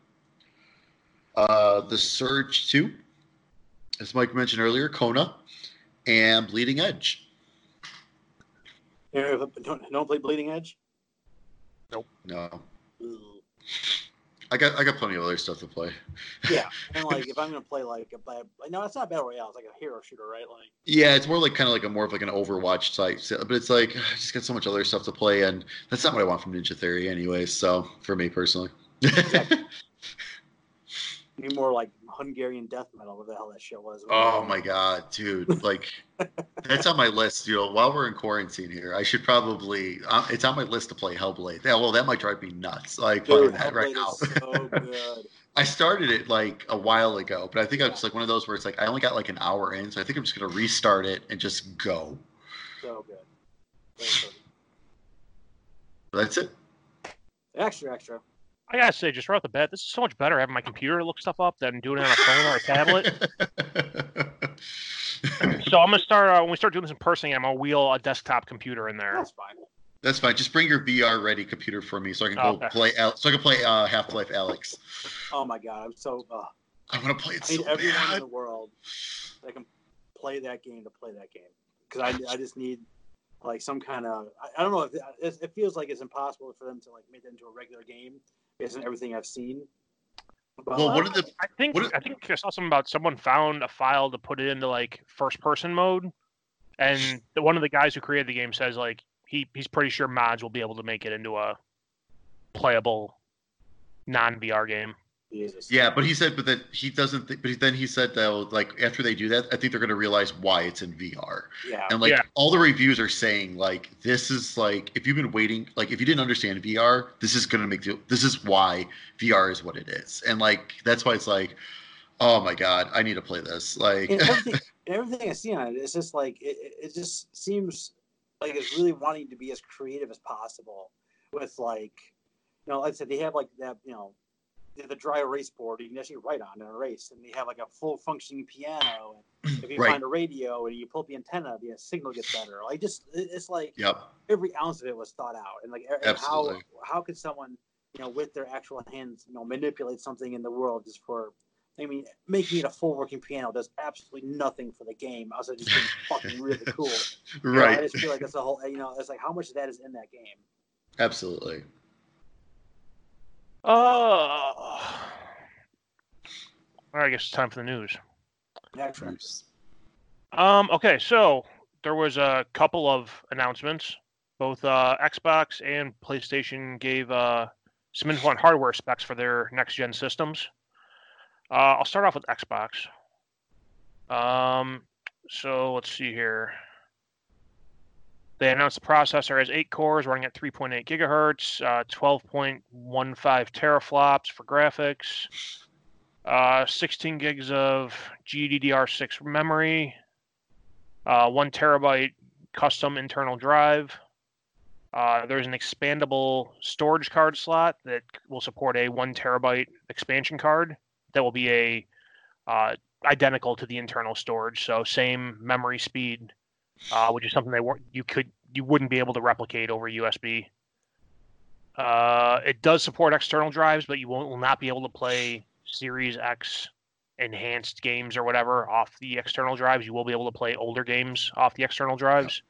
uh, The Surge 2, as Mike mentioned earlier, Kona, and Bleeding Edge. You don't, don't play Bleeding Edge. Nope. No, Ooh. I got I got plenty of other stuff to play. Yeah, and like if I'm gonna play like a bad, no, it's not battle royale. It's like a hero shooter, right? Like Yeah, it's more like kind of like a more of like an Overwatch type, but it's like I just got so much other stuff to play, and that's not what I want from Ninja Theory, anyway. So for me personally, Exactly. be more like Hungarian death metal, whatever the hell that shit was. oh my god, dude, like that's on my list. You know, while we're in quarantine here, I should probably uh, it's on my list to play Hellblade. Yeah, well, that might drive me nuts. Like playing Dude, that right now. So good. I started it like a while ago, but I think it's like one of those where it's like I only got like an hour in, so I think I'm just gonna restart it and just go. So good. That's it. Extra, extra. I gotta say, just right off the bat, this is so much better having my computer look stuff up than doing it on a phone or a tablet. So I'm gonna start uh, when we start doing this in person. I'm gonna wheel a desktop computer in there. That's fine. That's fine. Just bring your VR ready computer for me, so I can go Okay. play. Al- so I can play uh, Half Life Alyx. Oh my god, I'm so. Uh, I want to play it I need so everyone in the world that can play that game to play that game because I, I just need like some kind of I, I don't know if it, it feels like it's impossible for them to like make that into a regular game based on everything I've seen. But, Well, what are the? I think What is- I think I saw something about someone found a file to put it into like first person mode, and the, one of the guys who created the game says like he he's pretty sure mods will be able to make it into a playable non VR game. Jesus. Yeah, but he said, but that he doesn't. Think, but then he said that like after they do that, I think they're going to realize why it's in VR. Yeah. And like Yeah. all the reviews are saying, like this is like if you've been waiting, like if you didn't understand VR, this is going to make you. This is why VR is what it is, and like that's why it's like, oh my god, I need to play this. Like, and everything, and everything I see on it, it's just like it, it- it just seems like it's really wanting to be as creative as possible with like, you know, like I said, they have like that, you know, the, the dry erase board you can actually write on and erase, and they have like a full functioning piano. And if you Right. find a radio and you pull up the antenna, the signal gets better. Like just, it's like yep, every ounce of it was thought out, and like and how how could someone you know with their actual hands you know manipulate something in the world just for I mean, making it a full working piano does absolutely nothing for the game. Also, just being fucking really cool. You know, I just feel like that's a whole. You know, it's like how much of that is in that game. Absolutely. Uh, all right, I guess it's time for the news. Actually, Um, okay, so there was a couple of announcements. Both uh, Xbox and PlayStation gave uh, some info on hardware specs for their next gen systems. Uh, I'll start off with Xbox. Um, so let's see here. They announced the processor has eight cores running at 3.8 gigahertz, uh, 12.15 teraflops for graphics, uh, 16 gigs of GDDR6 memory, uh, one terabyte custom internal drive. Uh, there's an expandable storage card slot that will support a one terabyte expansion card that will be a uh, identical to the internal storage, so same memory speed, uh, which is something they weren't you could you wouldn't be able to replicate over USB. Uh, it does support external drives, but you won't, will not be able to play Series X enhanced games or whatever off the external drives. You will be able to play older games off the external drives.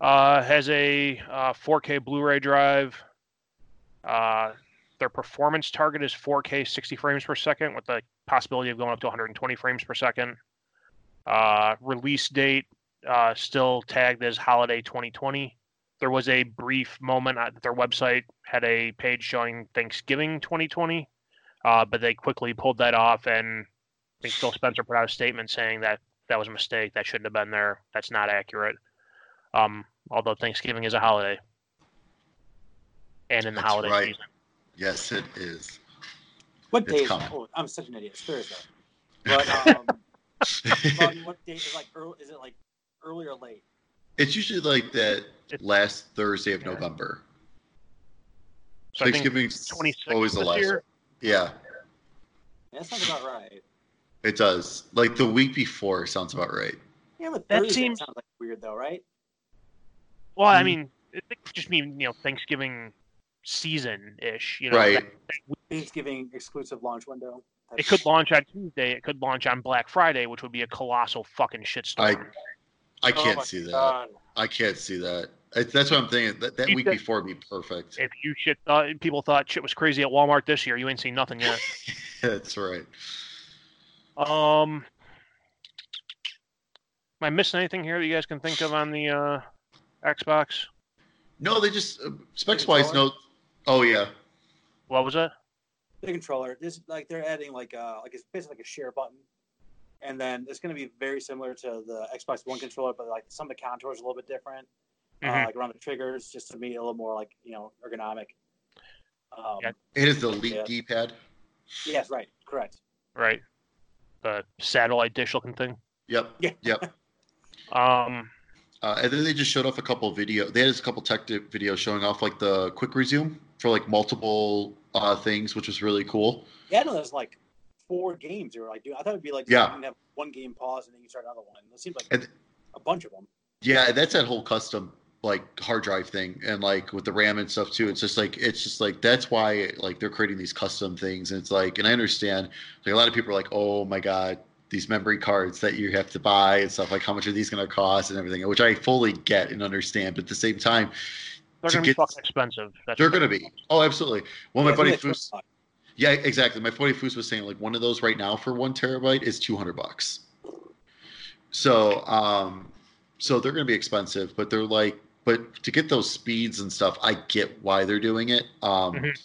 Uh, has a uh, 4K Blu-ray drive. Uh, their performance target is 4K 60 frames per second, with the possibility of going up to 120 frames per second. Uh, release date uh, still tagged as holiday 2020. There was a brief moment at their website had a page showing Thanksgiving 2020, uh, but they quickly pulled that off, and I think Phil Spencer put out a statement saying that that was a mistake. That shouldn't have been there. That's not accurate. Um, although Thanksgiving is a holiday, and in the That's holiday right. season. Yes, it is. what It's day is coming. Oh, I'm such an idiot. It's Thursday. But um, well, what date is like? Early, is it like early or late? it's usually like that It's- last Thursday of Yeah. November. So I think Thanksgiving's always the last. year. Yeah, Yeah, that sounds about right. it does. Like the week before sounds about right. Yeah, but That Thursday seems- sounds like weird though, right? Well, I Mhm. mean, it it just mean you know Thanksgiving season ish. You know, right. that- Thanksgiving exclusive launch window. it could launch on Tuesday. It could launch on Black Friday, which would be a colossal fucking shitstorm. I Oh can't my see that. God. I can't see that. I, that's what I'm thinking. That, that You week said- before would be perfect. if you shit thought people thought shit was crazy at Walmart this year, you ain't seen nothing yet. that's right. Um, am I missing anything here that you guys can think of on the uh, Xbox? No, they just uh, specs wise. controller? No. Oh yeah. What was that? The controller. This like they're adding like uh like it's basically like a share button, and then it's going to be very similar to the Xbox One controller, but like some of the contours a little bit different, Mhm. uh, like around the triggers, just to be a little more like you know ergonomic. Um, Yeah. It is the Elite Yeah. D-pad. Yes, right, correct. Right, the satellite dish looking thing. Yep. Yeah. Yep. Um, Uh, and then they just showed off a couple of video. They had a couple tech di- videos showing off like the quick resume for like multiple uh, things, which was really cool. Yeah, no, there's like four games. Or like, dude, I thought it'd be like Yeah. you have one game pause and then you start another one. It seems like And- a bunch of them. Yeah, that's that whole custom like hard drive thing, and like with the RAM and stuff too. It's just like it's just like that's why like they're creating these custom things, and it's like, and I understand like a lot of people are like, oh my god, these memory cards that you have to buy and stuff. Like, how much are these going to cost and everything, which I fully get and understand. But at the same time, they're To gonna be get- fucking expensive. That's they're going to be. Oh, absolutely. Well, my buddy it's only Foos, 25. Yeah, exactly. My buddy Foos was saying like one of those right now for one terabyte is two hundred bucks. So, um, so they're going to be expensive, but they're like, but to get those speeds and stuff, I get why they're doing it. Um, Mhm.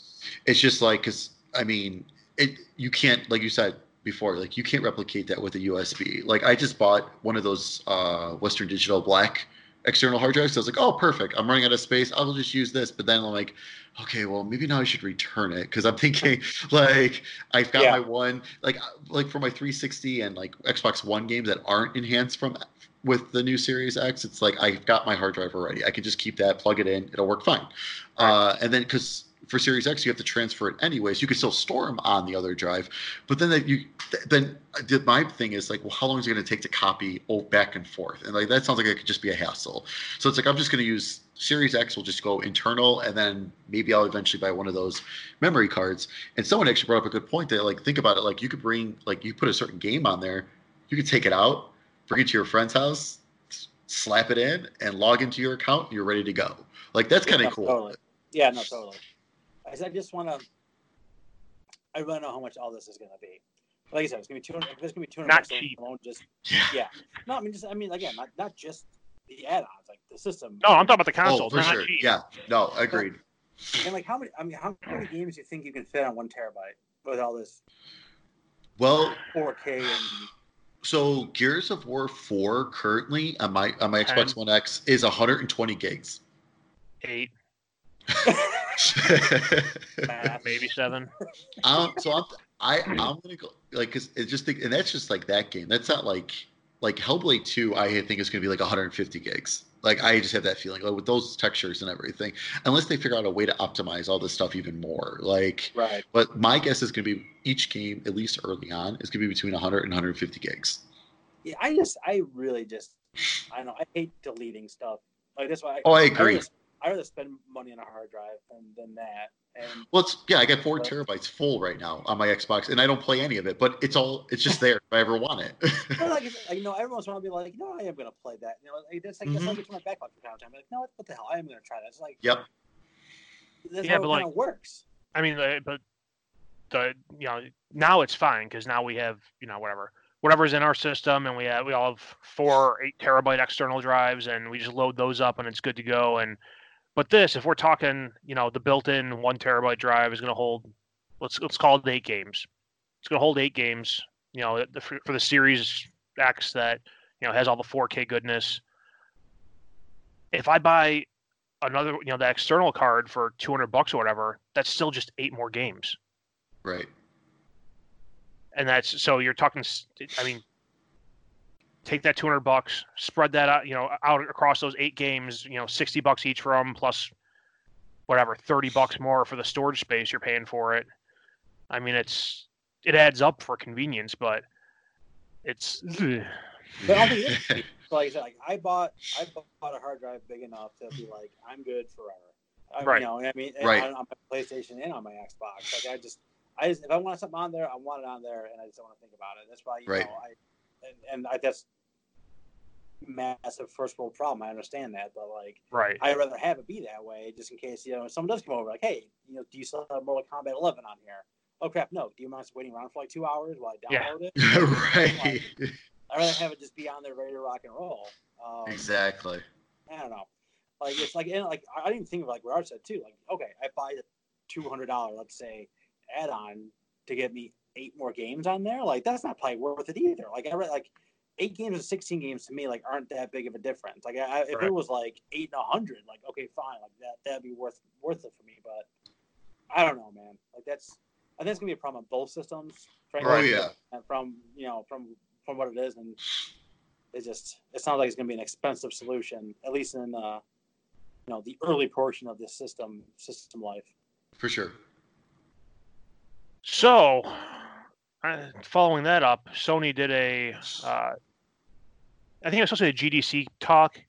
It's just like, because I mean, it you can't like you said before, like you can't replicate that with a USB. Like I just bought one of those uh, Western Digital Black external hard drive. So I was like, oh, perfect. I'm running out of space. I'll just use this. But then I'm like, okay, well, maybe now I should return it because I'm thinking like I've got Yeah. my one like like for my 360 and like Xbox One games that aren't enhanced from with the new Series X. It's like I've got my hard drive already. I can just keep that, plug it in, it'll work fine. Uh, and then because for Series X, you have to transfer it anyways. You can still store them on the other drive, but then that you then uh, my thing is like, well, how long is it going to take to copy back and forth? And like that sounds like it could just be a hassle. So it's like I'm just going to use Series X. Will just go internal, and then maybe I'll eventually buy one of those memory cards. And someone actually brought up a good point that like think about it, like you could bring like you put a certain game on there, you could take it out, bring it to your friend's house, slap it in, and log into your account. And you're ready to go. Like that's kind of No, cool. Totally. Yeah, no, totally. I said, I just want to. I really don't know how much all this is going to be. Like I said, it's going to be two hundred. It's going to be two hundred. Not bucks cheap. alone. Just Yeah. yeah. No, I mean, just I mean, again, not not just the add-ons, like the system. No, I'm talking about the console. Oh, console. for They're sure. Yeah. No, agreed. And like, how many? I mean, how many games do you think you can fit on one terabyte with all this Well, 4K and? so Gears of War 4 currently on my on my Xbox Ten. One X is 120 gigs. Eight, Math. maybe seven. um, so I'm I I'm gonna go like because it's just think, and that's just like that game. That's not like like Hellblade 2. I think is gonna be like 150 gigs. Like I just have that feeling like with those textures and everything. Unless they figure out a way to optimize all this stuff even more. Like, Right. but my guess is gonna be each game at least early on is gonna be between 100 and 150 gigs. Yeah, I just, I really just, I don't know. I hate deleting stuff. Like that's why. I, Oh, I I agree. Rather, I rather spend money on a hard drive than, than that. And Well, it's yeah, I got four But- terabytes full right now on my Xbox, and I don't play any of it, but it's all it's just there if I ever want it. Well, like, like, you know, everyone's want to be like, you know, I am going to play that. You know, like, that's like that's Mhm. like it's my backlog from time to time. Like, no, what the hell? I am going to try that. It's like, Yep. That's Yeah, how but, it like- kind works. I mean, uh, but the you know now it's fine because now we have you know whatever whatever's in our system, and we have we all have four eight terabyte external drives, and we just load those up, and it's good to go. And but this, if we're talking, you know, the built-in one terabyte drive is going to hold, let's let's call it eight games. It's going to hold eight games. You know, the, for, for the Series X that you know has all the 4K goodness. If I buy another, you know, that external card for 200 bucks or whatever, that's still just eight more games right. and that's so you're talking I mean take that 200 bucks spread that out you know out across those eight games you know 60 bucks each for them plus whatever 30 bucks more for the storage space you're paying for it i mean it's it adds up for convenience but it's But I don't think it is. So like I said, like I bought, I bought a hard drive big enough to be like, I'm good forever. I, Right. You know, I mean, and Right. on, on my PlayStation and on my Xbox. Like I just, I just, if I want something on there, I want it on there, and I just don't want to think about it. That's why, you Right. know, I, and, and I that's massive first world problem. I understand that, but like, right I'd rather have it be that way, just in case you know someone does come over, like, hey, you know, do you still have Mortal Kombat 11 on here? Oh crap, no. Do you mind waiting around for like two hours while I Yeah. download it? right. I'd rather have it just be on there ready to rock and roll. Um, exactly. I don't know. Like it's like and like I I didn't even think of like what I said too. Like okay, I buy the two hundred dollar let's say add on to get me eight more games on there. Like that's not probably worth it either. Like I read like eight games and sixteen games to me like aren't that big of a difference. Like I, if it was like eight and a hundred, like okay fine, like that that'd be worth worth it for me. But I don't know, man. Like that's I think it's gonna be a problem on both systems. Frankly. Oh yeah. And from you know from from what it is and it just it sounds like it's going to be an expensive solution at least in uh you know the early portion of this system system life For sure. so uh, following that up sony did a uh, i think it was supposed to be a gdc talk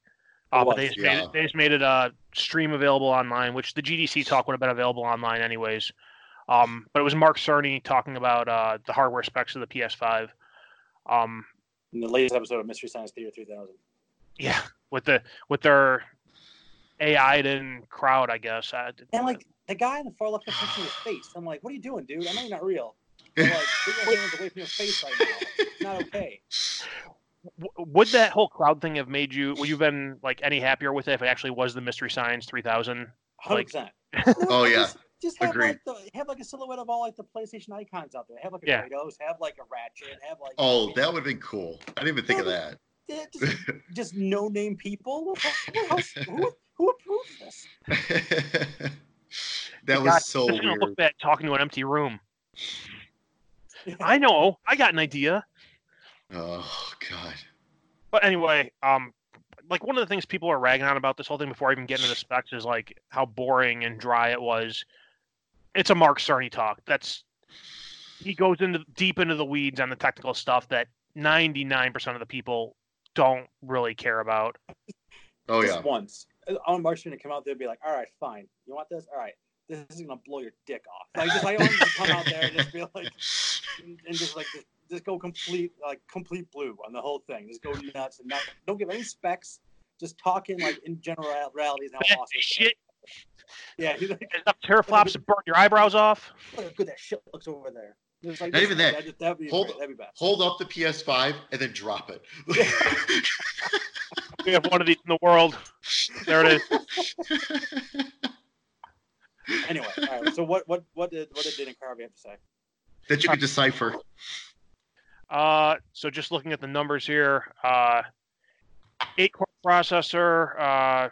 uh, It but they was, just, made it, they just made it uh, stream available online which the gdc talk would have been available online anyways. Um, but it was mark cerny talking about uh, the hardware specs of the ps5 um, in the latest episode of mystery science theater 3000 yeah with the with their ai in crowd i guess. Uh, and like the guy in the far left is touching his face. I'm like what are you doing dude? I know you're not real but, like get your hands away from your face right now it's not okay would that whole cloud thing have made you would you have been like any happier with it if it actually was the mystery science 3000 Like- 100% Oh, yeah. just, just have Agreed. like the have like a silhouette of all like the playstation icons out there have like a Yeah. kratos have like a ratchet have like Oh, that would have been cool. I didn't even think of that. Just, just no name people. What the- what else- who, who approved this? that God, was so just gonna weird. look bad talking to an empty room i know i got an idea Oh god. But anyway, um, like one of the things people are ragging on about this whole thing before I even get into the specs is like how boring and dry it was. it's a Mark Cerny talk. That's he goes into deep into the weeds on the technical stuff that 99% of the people don't really care about. Oh just yeah. once. on want Mark Cerny to come out there and be like, "All right, fine. You want this? All right. This is gonna blow your dick off." Like, just I want him to come out there and just be like, and and just like just, just go complete like complete blue on the whole thing. Just go nuts and not don't give any specs. Just talking like in generalities and how awesome. it is. Shit, Yeah, he's like, enough teraflops to burn your eyebrows off. look how good that shit looks over there. Like, Not this- even that. That'd, that'd be Hold- great. That'd be best. Hold up the PS5 and then drop it. We have one of these in the world. There it is. Anyway, all right. So what what what did what did Dana Carvey have to say? That you could decipher. Uh, so just looking at the numbers here, uh, eight core processor, uh,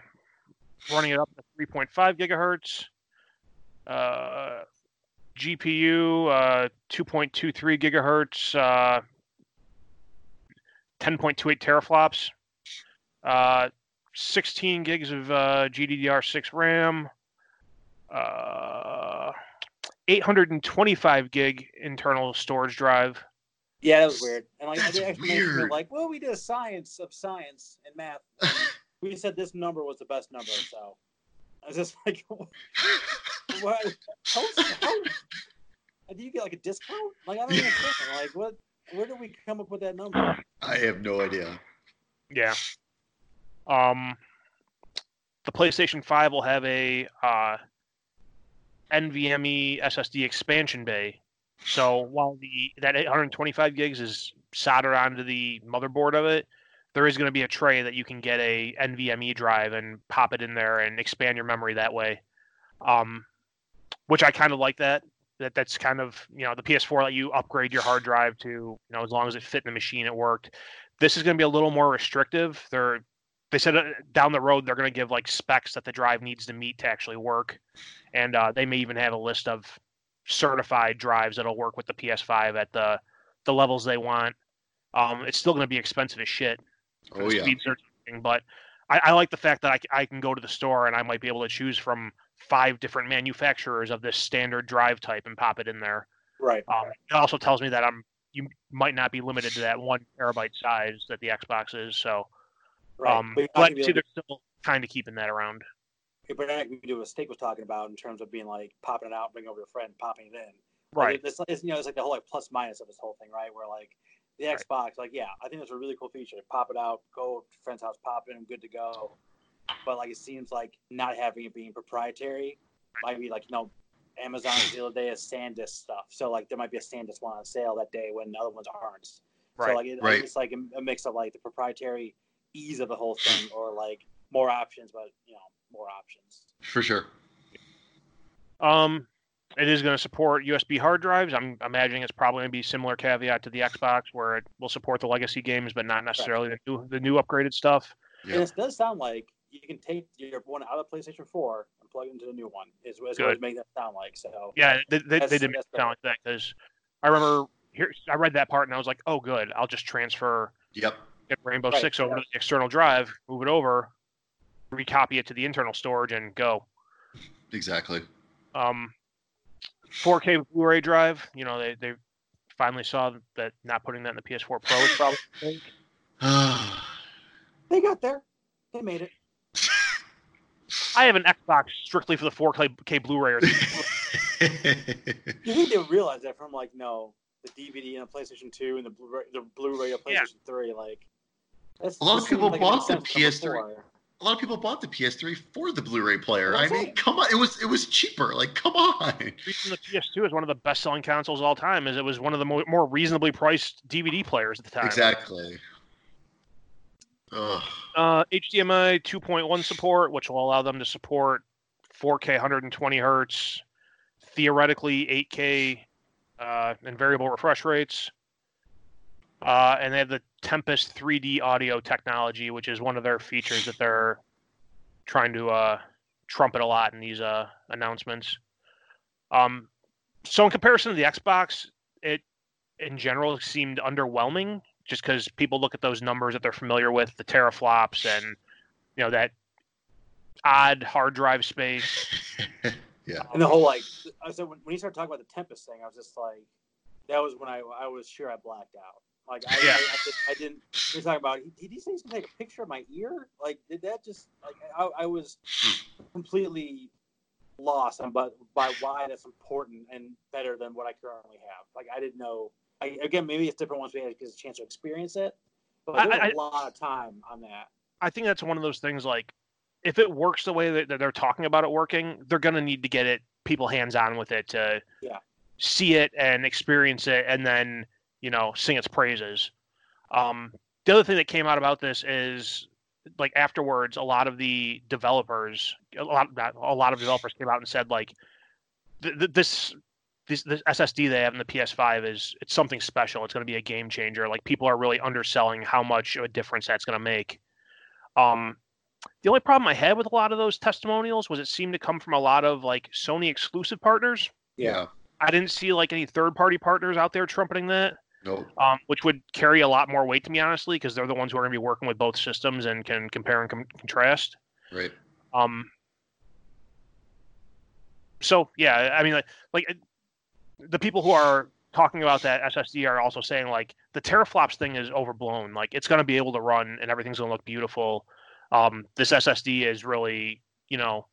running it up to 3.5 gigahertz. Uh, GPU, uh, 2.23 gigahertz, uh, 10.28 teraflops, uh, 16 gigs of uh, GDDR6 RAM, uh, 825 gig internal storage drive. Yeah, that was weird. And like That's the explanation weird. like, well, we did a science of science and math. and we said this number was the best number. So I was just like, what? How, how, do you get like a discount? Like I don't even think. Like what? Where did we come up with that number? I have no idea. Yeah. Um, the PlayStation 5 will have a uh, NVMe SSD expansion bay. So while the that 825 gigs is soldered onto the motherboard of it, there is going to be a tray that you can get a NVMe drive and pop it in there and expand your memory that way. Um, which I kind of like that. That that's kind of you know the PS4 let you upgrade your hard drive to you know as long as it fit in the machine it worked. This is going to be a little more restrictive. They're they said uh, down the road they're going to give like specs that the drive needs to meet to actually work, and uh, they may even have a list of certified drives that'll work with the PS5 at the the levels they want. Um, it's still going to be expensive as shit for Oh the yeah. speed searching, but I, I like the fact that I, I can go to the store and I might be able to choose from five different manufacturers of this standard drive type and pop it in there. Right. Um, it also tells me that I'm you might not be limited to that one terabyte size that the Xbox is. So, Right. um, but you're but gonna be see, they're still kind of keeping that around. but like we do what Steak was talking about in terms of being like popping it out, bring over your friend, popping it in. Right. Like, it's, it's, you know, it's like the whole like plus minus of this whole thing, right? Where like the Right. Xbox, like yeah, I think that's a really cool feature. Pop it out, go to friend's house, pop it in, good to go. But like it seems like not having it being proprietary might be like you know, Amazon the other day has SanDisk stuff, so like there might be a SanDisk one on sale that day when the other ones aren't. So Right. like it, Right. it's like a, a mix of like the proprietary ease of the whole thing, or like more options, but you know more options. For sure. Um, it is going to support USB hard drives. I'm imagining it's probably going to be similar caveat to the Xbox, where it will support the legacy games, but not necessarily the new the new upgraded stuff. Yeah. And it does sound like you can take your one out of PlayStation 4 and plug it into the new one. Is, is what Good. it's making that sound like. So Yeah, they, they, they did make that's it sound like that because I remember here I read that part and I was like, oh, good. I'll just transfer Yep. Get Rainbow Right, Six over yeah. to the external drive, move it over, recopy it to the internal storage, and go. Exactly. Um, 4K Blu-ray drive. You know, they they finally saw that not putting that in the PS4 Pro is probably. a mistake. they got there. They made it. I have an Xbox strictly for the 4K Blu-ray. Or You think they realize that from like no the DVD and the PlayStation 2 and the Blu-ray, the Blu-ray of Yeah. PlayStation 3. Like that's, A lot of people like bought the PS3. before. a lot of people bought the PS3 for the Blu-ray player. I mean, it. come on, it was it was cheaper. Like, come on. the the PS2 is one of the best-selling consoles of all time is it was one of the mo- more reasonably priced DVD players at the time. Exactly. Ugh. Uh, HDMI 2.1 support, which will allow them to support 4K 120 hertz, theoretically 8K, uh, and variable refresh rates. Uh, and they have the Tempest 3D audio technology, which is one of their features that they're trying to uh, trumpet a lot in these uh, announcements. Um, so in comparison to the Xbox, it in general seemed underwhelming just because people look at those numbers that they're familiar with, the teraflops and you know that odd hard drive space. Yeah. And the whole like, I said when, when he started talking about the Tempest thing, I was just like, that was when I I was sure I blacked out. Like I, Yeah. I, I, didn't. He was talking about. Did he say he's gonna take a picture of my ear? Like, did that just like I, I was completely lost on but by why that's important and better than what I currently have. Like I didn't know. I, again, maybe it's different once we had a chance to experience it. But I- there was I- a lot of time on that. I think that's one of those things like if it works the way that they're talking about it working, they're going to need to get it people hands on with it to Yeah. see it and experience it and then, you know, sing its praises. Um, the other thing that came out about this is like afterwards, a lot of the developers, a lot, not, a lot of developers came out and said like, th- th- this, this, this SSD they have in the PS5 is it's something special. It's going to be a game changer. Like people are really underselling how much of a difference that's going to make. Um, the only problem I had with a lot of those testimonials was it seemed to come from a lot of like Sony exclusive partners. Yeah. I didn't see like any third party partners out there trumpeting that, No. um, which would carry a lot more weight to me honestly, because they're the ones who are going to be working with both systems and can compare and com- contrast. Right. Um, so yeah, I mean, like, like the people who are talking about that SSD are also saying like the teraflops thing is overblown. Like it's going to be able to run and everything's going to look beautiful. Um, this SSD is really, you know,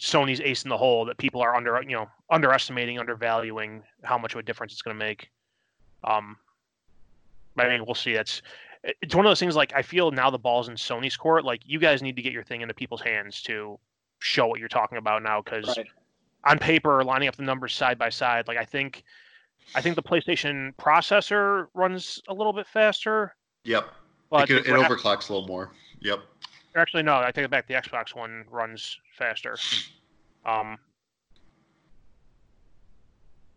Sony's ace in the hole that people are under, you know, underestimating, undervaluing how much of a difference it's going to make. Um, I mean, we'll see. It's it's one of those things. Like I feel now the ball's in Sony's court. Like you guys need to get your thing into people's hands to show what you're talking about now, because Right. on paper, lining up the numbers side by side, like I think, I think the PlayStation processor runs a little bit faster, Yep. but it, the it graph- overclocks a little more. Yep. Actually no, I take it back. The Xbox one runs faster. Um,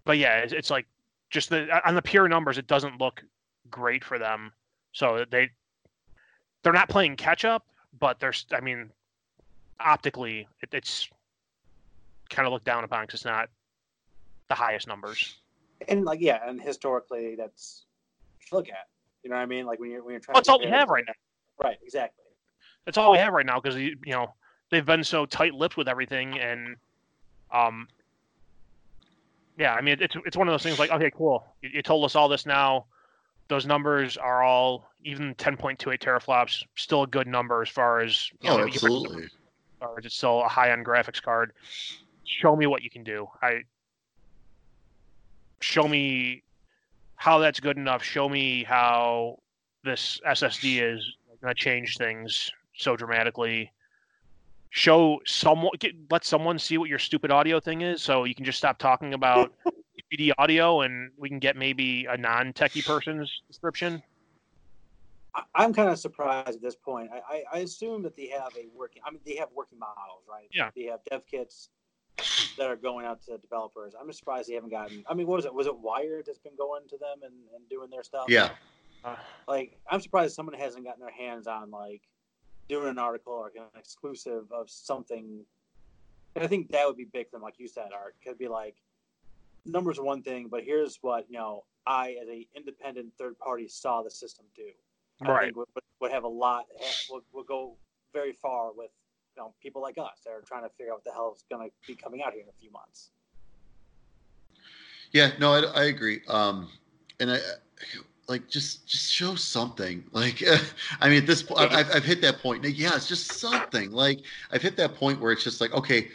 but yeah, it's, it's like just the on the pure numbers, it doesn't look great for them. So they they're not playing catch up, but there's I mean, optically, it, it's kind of looked down upon because it's not the highest numbers. And like yeah, and historically, that's look at. You know what I mean? Like when you're when you're trying. Well, that's to all we have right now. Right. Exactly. That's all we have right now because you know they've been so tight-lipped with everything, and um, yeah, I mean it's it's one of those things like okay, cool, you, you told us all this now. Those numbers are all even 10.28 teraflops, still a good number as far as you know, Oh, bring- absolutely. or it's still a high-end graphics card. Show me what you can do. I show me how that's good enough. Show me how this SSD is going to change things so dramatically. Show someone, get, let someone see what your stupid audio thing is, so you can just stop talking about DVD audio, and we can get maybe a non-techie person's description. I, I'm kind of surprised at this point. I, I, I assume that they have a working. I mean, they have working models, right? Yeah. They have dev kits that are going out to developers. I'm just surprised they haven't gotten. I mean, what was it? Was it Wired that's been going to them and, and doing their stuff? Yeah. Uh, Like, I'm surprised someone hasn't gotten their hands on like doing an article or an exclusive of something. And I think that would be big for them, like you said, Art. Could be like numbers are one thing, but here's what you know. I, as a independent third party, saw the system do. I Right. think would, would- would have a lot. Would, would go very far with you know people like us that are trying to figure out what the hell is going to be coming out here in a few months. Yeah, no, I, I agree. Um, and I like just just show something. Like, I mean, at this point, I've, I've hit that point. Yeah, it's just something. Like, I've hit that point where it's just like, okay,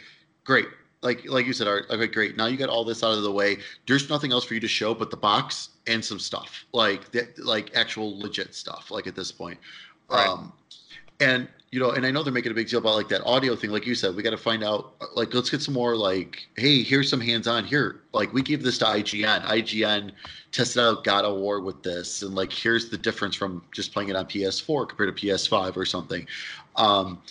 great. Like, like you said, Art. Okay, great. Now you got all this out of the way. There's nothing else for you to show but the box and some stuff, like that, like actual legit stuff. Like at this point, Right. um, and you know, and I know they're making a big deal about like that audio thing. Like you said, we got to find out. Like, let's get some more. Like, hey, here's some hands-on here. Like, we gave this to IGN. IGN tested out God of War with this, and like, here's the difference from just playing it on PS4 compared to PS5 or something. Um,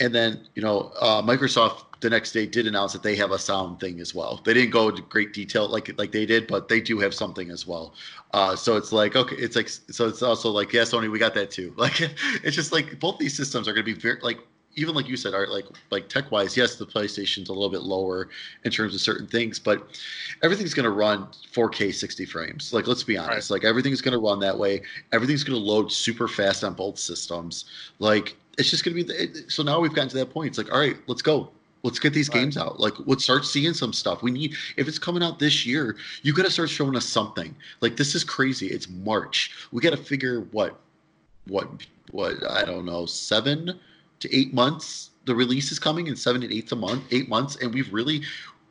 and then you know, uh, Microsoft the next day did announce that they have a sound thing as well. They didn't go into great detail like like they did, but they do have something as well. Uh, so it's like okay, it's like so it's also like yeah, Sony, we got that too. Like it's just like both these systems are going to be very like even like you said, Art, like like tech wise, yes, the PlayStation's a little bit lower in terms of certain things, but everything's going to run 4K 60 frames. Like let's be honest, like everything's going to run that way. Everything's going to load super fast on both systems. Like it's just going to be the, so now we've gotten to that point. It's like all right, let's go. Let's get these Right. games out. Like, let's start seeing some stuff. We need if it's coming out this year, you got to start showing us something. Like, this is crazy. It's March. We got to figure what, what, what I don't know, seven to eight months. The release is coming in seven to eight a month, eight months, and we've really.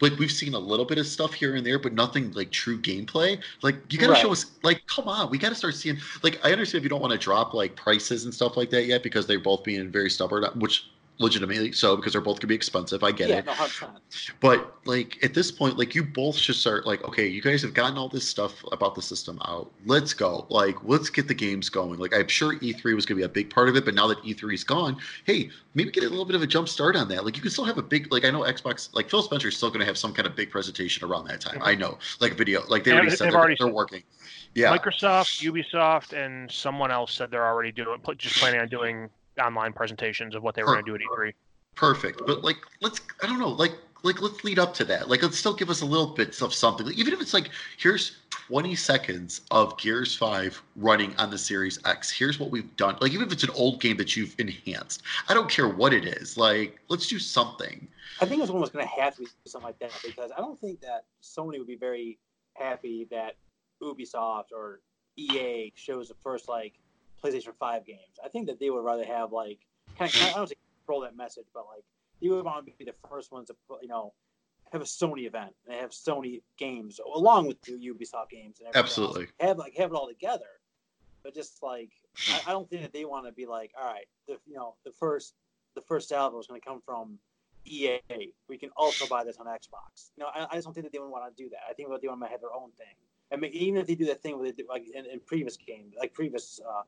Like we've seen a little bit of stuff here and there, but nothing like true gameplay. Like you gotta Right. show us. Like, come on, we gotta start seeing. Like, I understand if you don't want to drop like prices and stuff like that yet because they're both being very stubborn, which legitimately so because they're both gonna be expensive. I get yeah, it. no, But like at this point, like you both should start like, okay, you guys have gotten all this stuff about the system out. Let's go. Like, let's get the games going. Like I'm sure E3 was gonna be a big part of it, but now that E3 is gone, hey, maybe get a little bit of a jump start on that. Like you can still have a big like I know Xbox like Phil Spencer is still gonna have some kind of big presentation around that time. I know. Like video like they already they- said they've they're, already they're said- working. Yeah. Microsoft, Ubisoft, and someone else said they're already doing, just planning on doing online presentations of what they were going to do at E E3. Perfect. But like, let's I don't know, like like let's lead up to that. Like let's still give us a little bit of something. Like, even if it's like here's 20 seconds of Gears 5 running on the Series X. Here's what we've done. Like even if it's an old game that you've enhanced. I don't care what it is. Like let's do something. I think this one was going to have to be something like that because I don't think that Sony would be very happy that Ubisoft or EA shows the first like PlayStation Five games. I think that they would rather have like kind of I don't say control that message, but like you would want to be the first ones to put, you know have a Sony event and have Sony games along with the Ubisoft games and everything else. Absolutely. have like have it all together. But just like I, I don't think that they want to be like, all right, the you know the first the first album is going to come from EA. We can also buy this on Xbox. You know, I, I just don't think that they would want to do that. I think that they want to have their own thing. I mean, even if they do that thing where they do, like in, in previous games, like previous uh,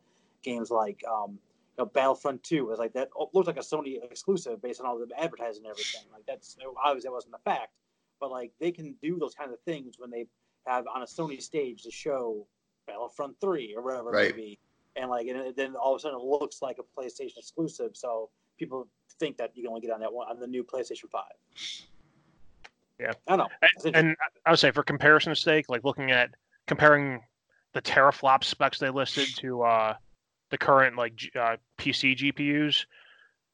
games, like um, you know, Battlefront Two was like that oh, looked like a Sony exclusive based on all the advertising and everything. Like that's obviously that wasn't a fact, but like they can do those kind of things when they have on a Sony stage to show Battlefront Three or whatever Right. it may be, and like and then all of a sudden it looks like a PlayStation exclusive, so people think that you can only get on that one on the new PlayStation Five. Yeah. I know. And, and I would say for comparison's sake, like looking at comparing the teraflop specs they listed to uh, the current like uh, PC GPUs,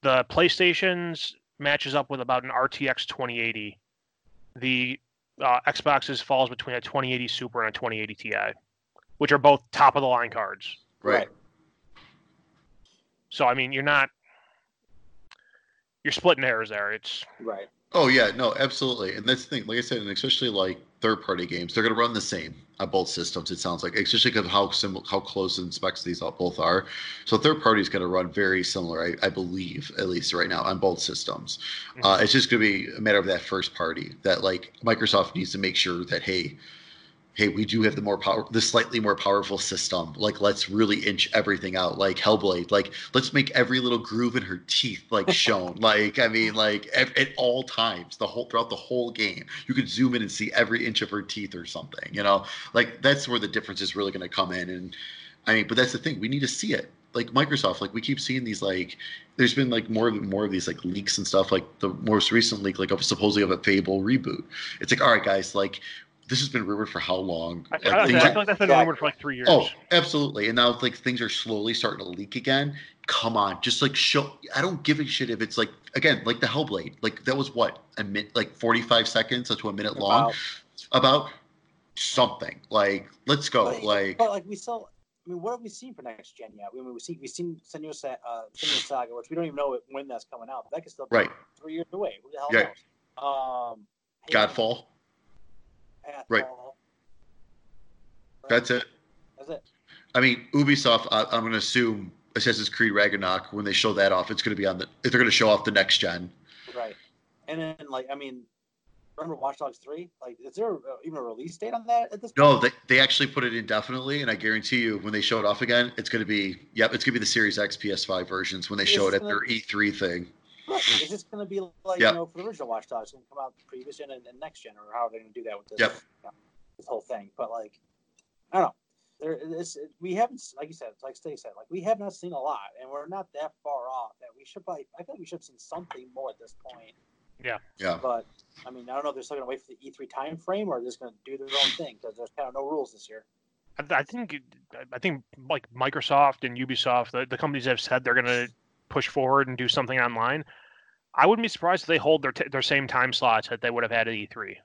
the PlayStation's matches up with about an RTX 2080. The uh, Xbox's falls between a 2080 Super and a 2080 Ti, which are both top of the line cards. Right. Right. So I mean, you're not you're splitting hairs there. It's right. Oh yeah, no, absolutely. And that's the thing, like I said, and especially like third party games, they're gonna run the same on both systems, it sounds like. Especially because how sim- how close in specs these both are. So third party is gonna run very similar, I, I believe, at least right now, on both systems. Uh, it's just gonna be a matter of that first party that like Microsoft needs to make sure that hey, hey, we do have the more power, the slightly more powerful system. Like, let's really inch everything out. Like Hellblade, like let's make every little groove in her teeth like shown. like, I mean, like ev- at all times, the whole throughout the whole game, you could zoom in and see every inch of her teeth or something. You know, like that's where the difference is really going to come in. And I mean, but that's the thing, we need to see it. Like Microsoft, like we keep seeing these like there's been like more more of these like leaks and stuff. Like the most recent leak, like of supposedly of a Fable reboot. It's like, all right, guys, like this has been rumored for how long? I, Like, I, I feel like that's been Yeah. rumored for like three years. oh, absolutely. And now like things are slowly starting to leak again. Come on, just like show. I don't give a shit if it's like again like the Hellblade. Like that was what a minute, like forty five seconds to a minute long. About- About something like let's go. But, Like but like we still, I mean, what have we seen for next gen yet? I mean, we see we've seen Senua, Sa- uh, Senua Saga, which we don't even know when that's coming out. That could still be right, three years away. Who the hell Yeah. knows? Um, Halo, Godfall. Right. That's it. That's it. I mean, Ubisoft. I, I'm going to assume Assassin's Creed Ragnarok. When they show that off, it's going to be on the. If they're going to show off the next gen. Right. And then, like, I mean, remember Watch Dogs three? Like, is there uh, even a release date on that at this No, point? they, they actually put it indefinitely, and I guarantee you, when they show it off again, it's going to be yep, it's going to be the Series X, PS5 versions when they show it at their E3 thing. Right. Is this going to be like Yeah. you know for the original Watch Dogs? It's going to come out previous gen and, and next gen, or how are they going to do that with this? Yep. you know, this whole thing. But like, I don't know. There is we haven't like you said, like Steve said, like we have not seen a lot, and we're not that far off that we should probably. I think we should have seen something more at this point. Yeah, yeah. But I mean, I don't know if they're still going to wait for the E3 time frame or they're just going to do their own thing because there's kind of no rules this year. I, I think I think like Microsoft and Ubisoft, the, the companies have said they're going to push forward and do something online. I wouldn't be surprised if they hold their t- their same time slots that they would have had at E E3.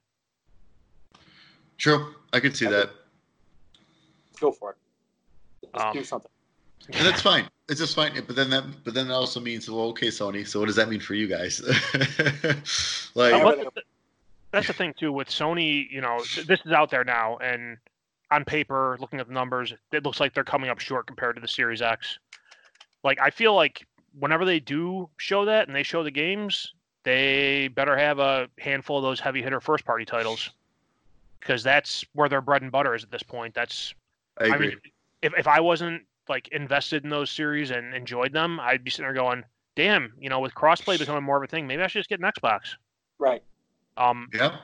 True, I could see that, Go for it. Let's Um, do something. and that's fine. It's just fine. But then that, but then that also means, well, okay, Sony. So what does that mean for you guys? like, Yeah, But but- that's the thing too with Sony. You know, this is out there now, and on paper, looking at the numbers, it looks like they're coming up short compared to the Series X. Like I feel like whenever they do show that and they show the games, they better have a handful of those heavy hitter first party titles because that's where their bread and butter is at this point. That's I agree. mean, if if I wasn't like invested in those series and enjoyed them, I'd be sitting there going, "Damn, you know, with crossplay becoming more of a thing, maybe I should just get an Xbox." Right. Um, yeah,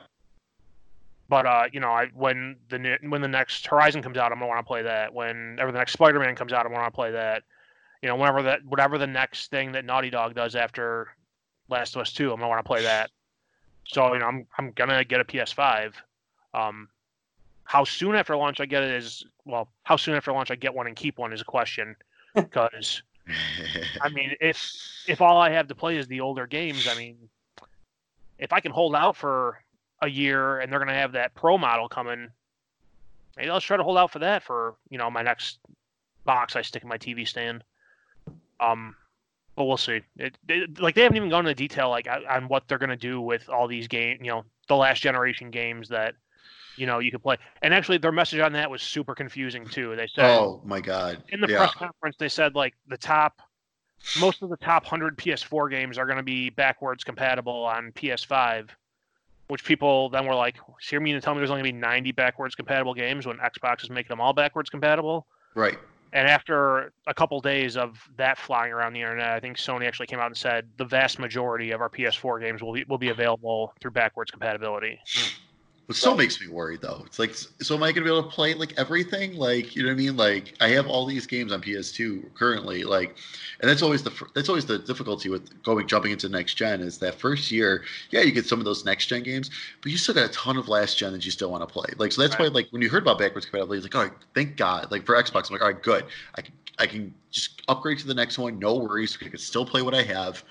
but uh, you know, I when the when the next Horizon comes out, I'm gonna want to play that. Whenever the next Spider-Man comes out, I'm gonna want to play that. You know, whenever that whatever the next thing that Naughty Dog does after Last of Us Two, I'm gonna want to play that. So you know, I'm I'm gonna get a PS5. Um, how soon after launch I get it is well, how soon after launch I get one and keep one is a question. Because I mean, if if all I have to play is the older games, I mean, if I can hold out for a year and they're going to have that pro model coming, maybe I'll try to hold out for that for you know my next box I stick in my TV stand. Um, but we'll see. It, it- like they haven't even gone into detail like on what they're going to do with all these game, you know, the last generation games that you know you could play. And actually, their message on that was super confusing too. They said oh my god. in the yeah. press conference they said like the top most of the top 100 ps4 games are going to be backwards compatible on ps5 which people then were like so you're mean to tell me there's only going to be 90 backwards compatible games when xbox is making them all backwards compatible Right. And after a couple days of that flying around the internet i think sony actually came out and said the vast majority of our ps4 games will be, will be available through backwards compatibility hmm. It still Right. makes me worried though. It's like, so am I gonna be able to play like everything? Like, you know what I mean? Like, I have all these games on PS2 currently. Like, and that's always the that's always the difficulty with going jumping into next gen is that first year, yeah, you get some of those next gen games, but you still got a ton of last gen that you still want to play. Like, so that's why like when you heard about backwards compatibility, it's like, all right, thank God. Like for Xbox, I'm like, all right, good. I can I can just upgrade to the next one, no worries. I can still play what I have.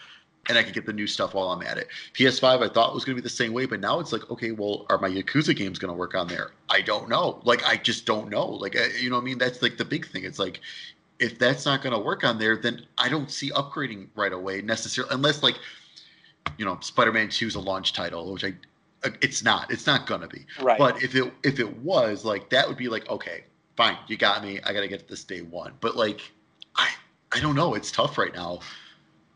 And I can get the new stuff while I'm at it. PS5, I thought it was going to be the same way, but now it's like, okay, well, are my Yakuza games going to work on there? I don't know. Like, I just don't know. Like, I, you know what I mean? That's like the big thing. It's like, if that's not going to work on there, then I don't see upgrading right away necessarily, unless like, you know, Spider-Man 2 is a launch title, which I, it's not. It's not going to be. Right. But if it if it was like that, would be like, okay, fine, you got me. I got to get this day one. But like, I I don't know. It's tough right now.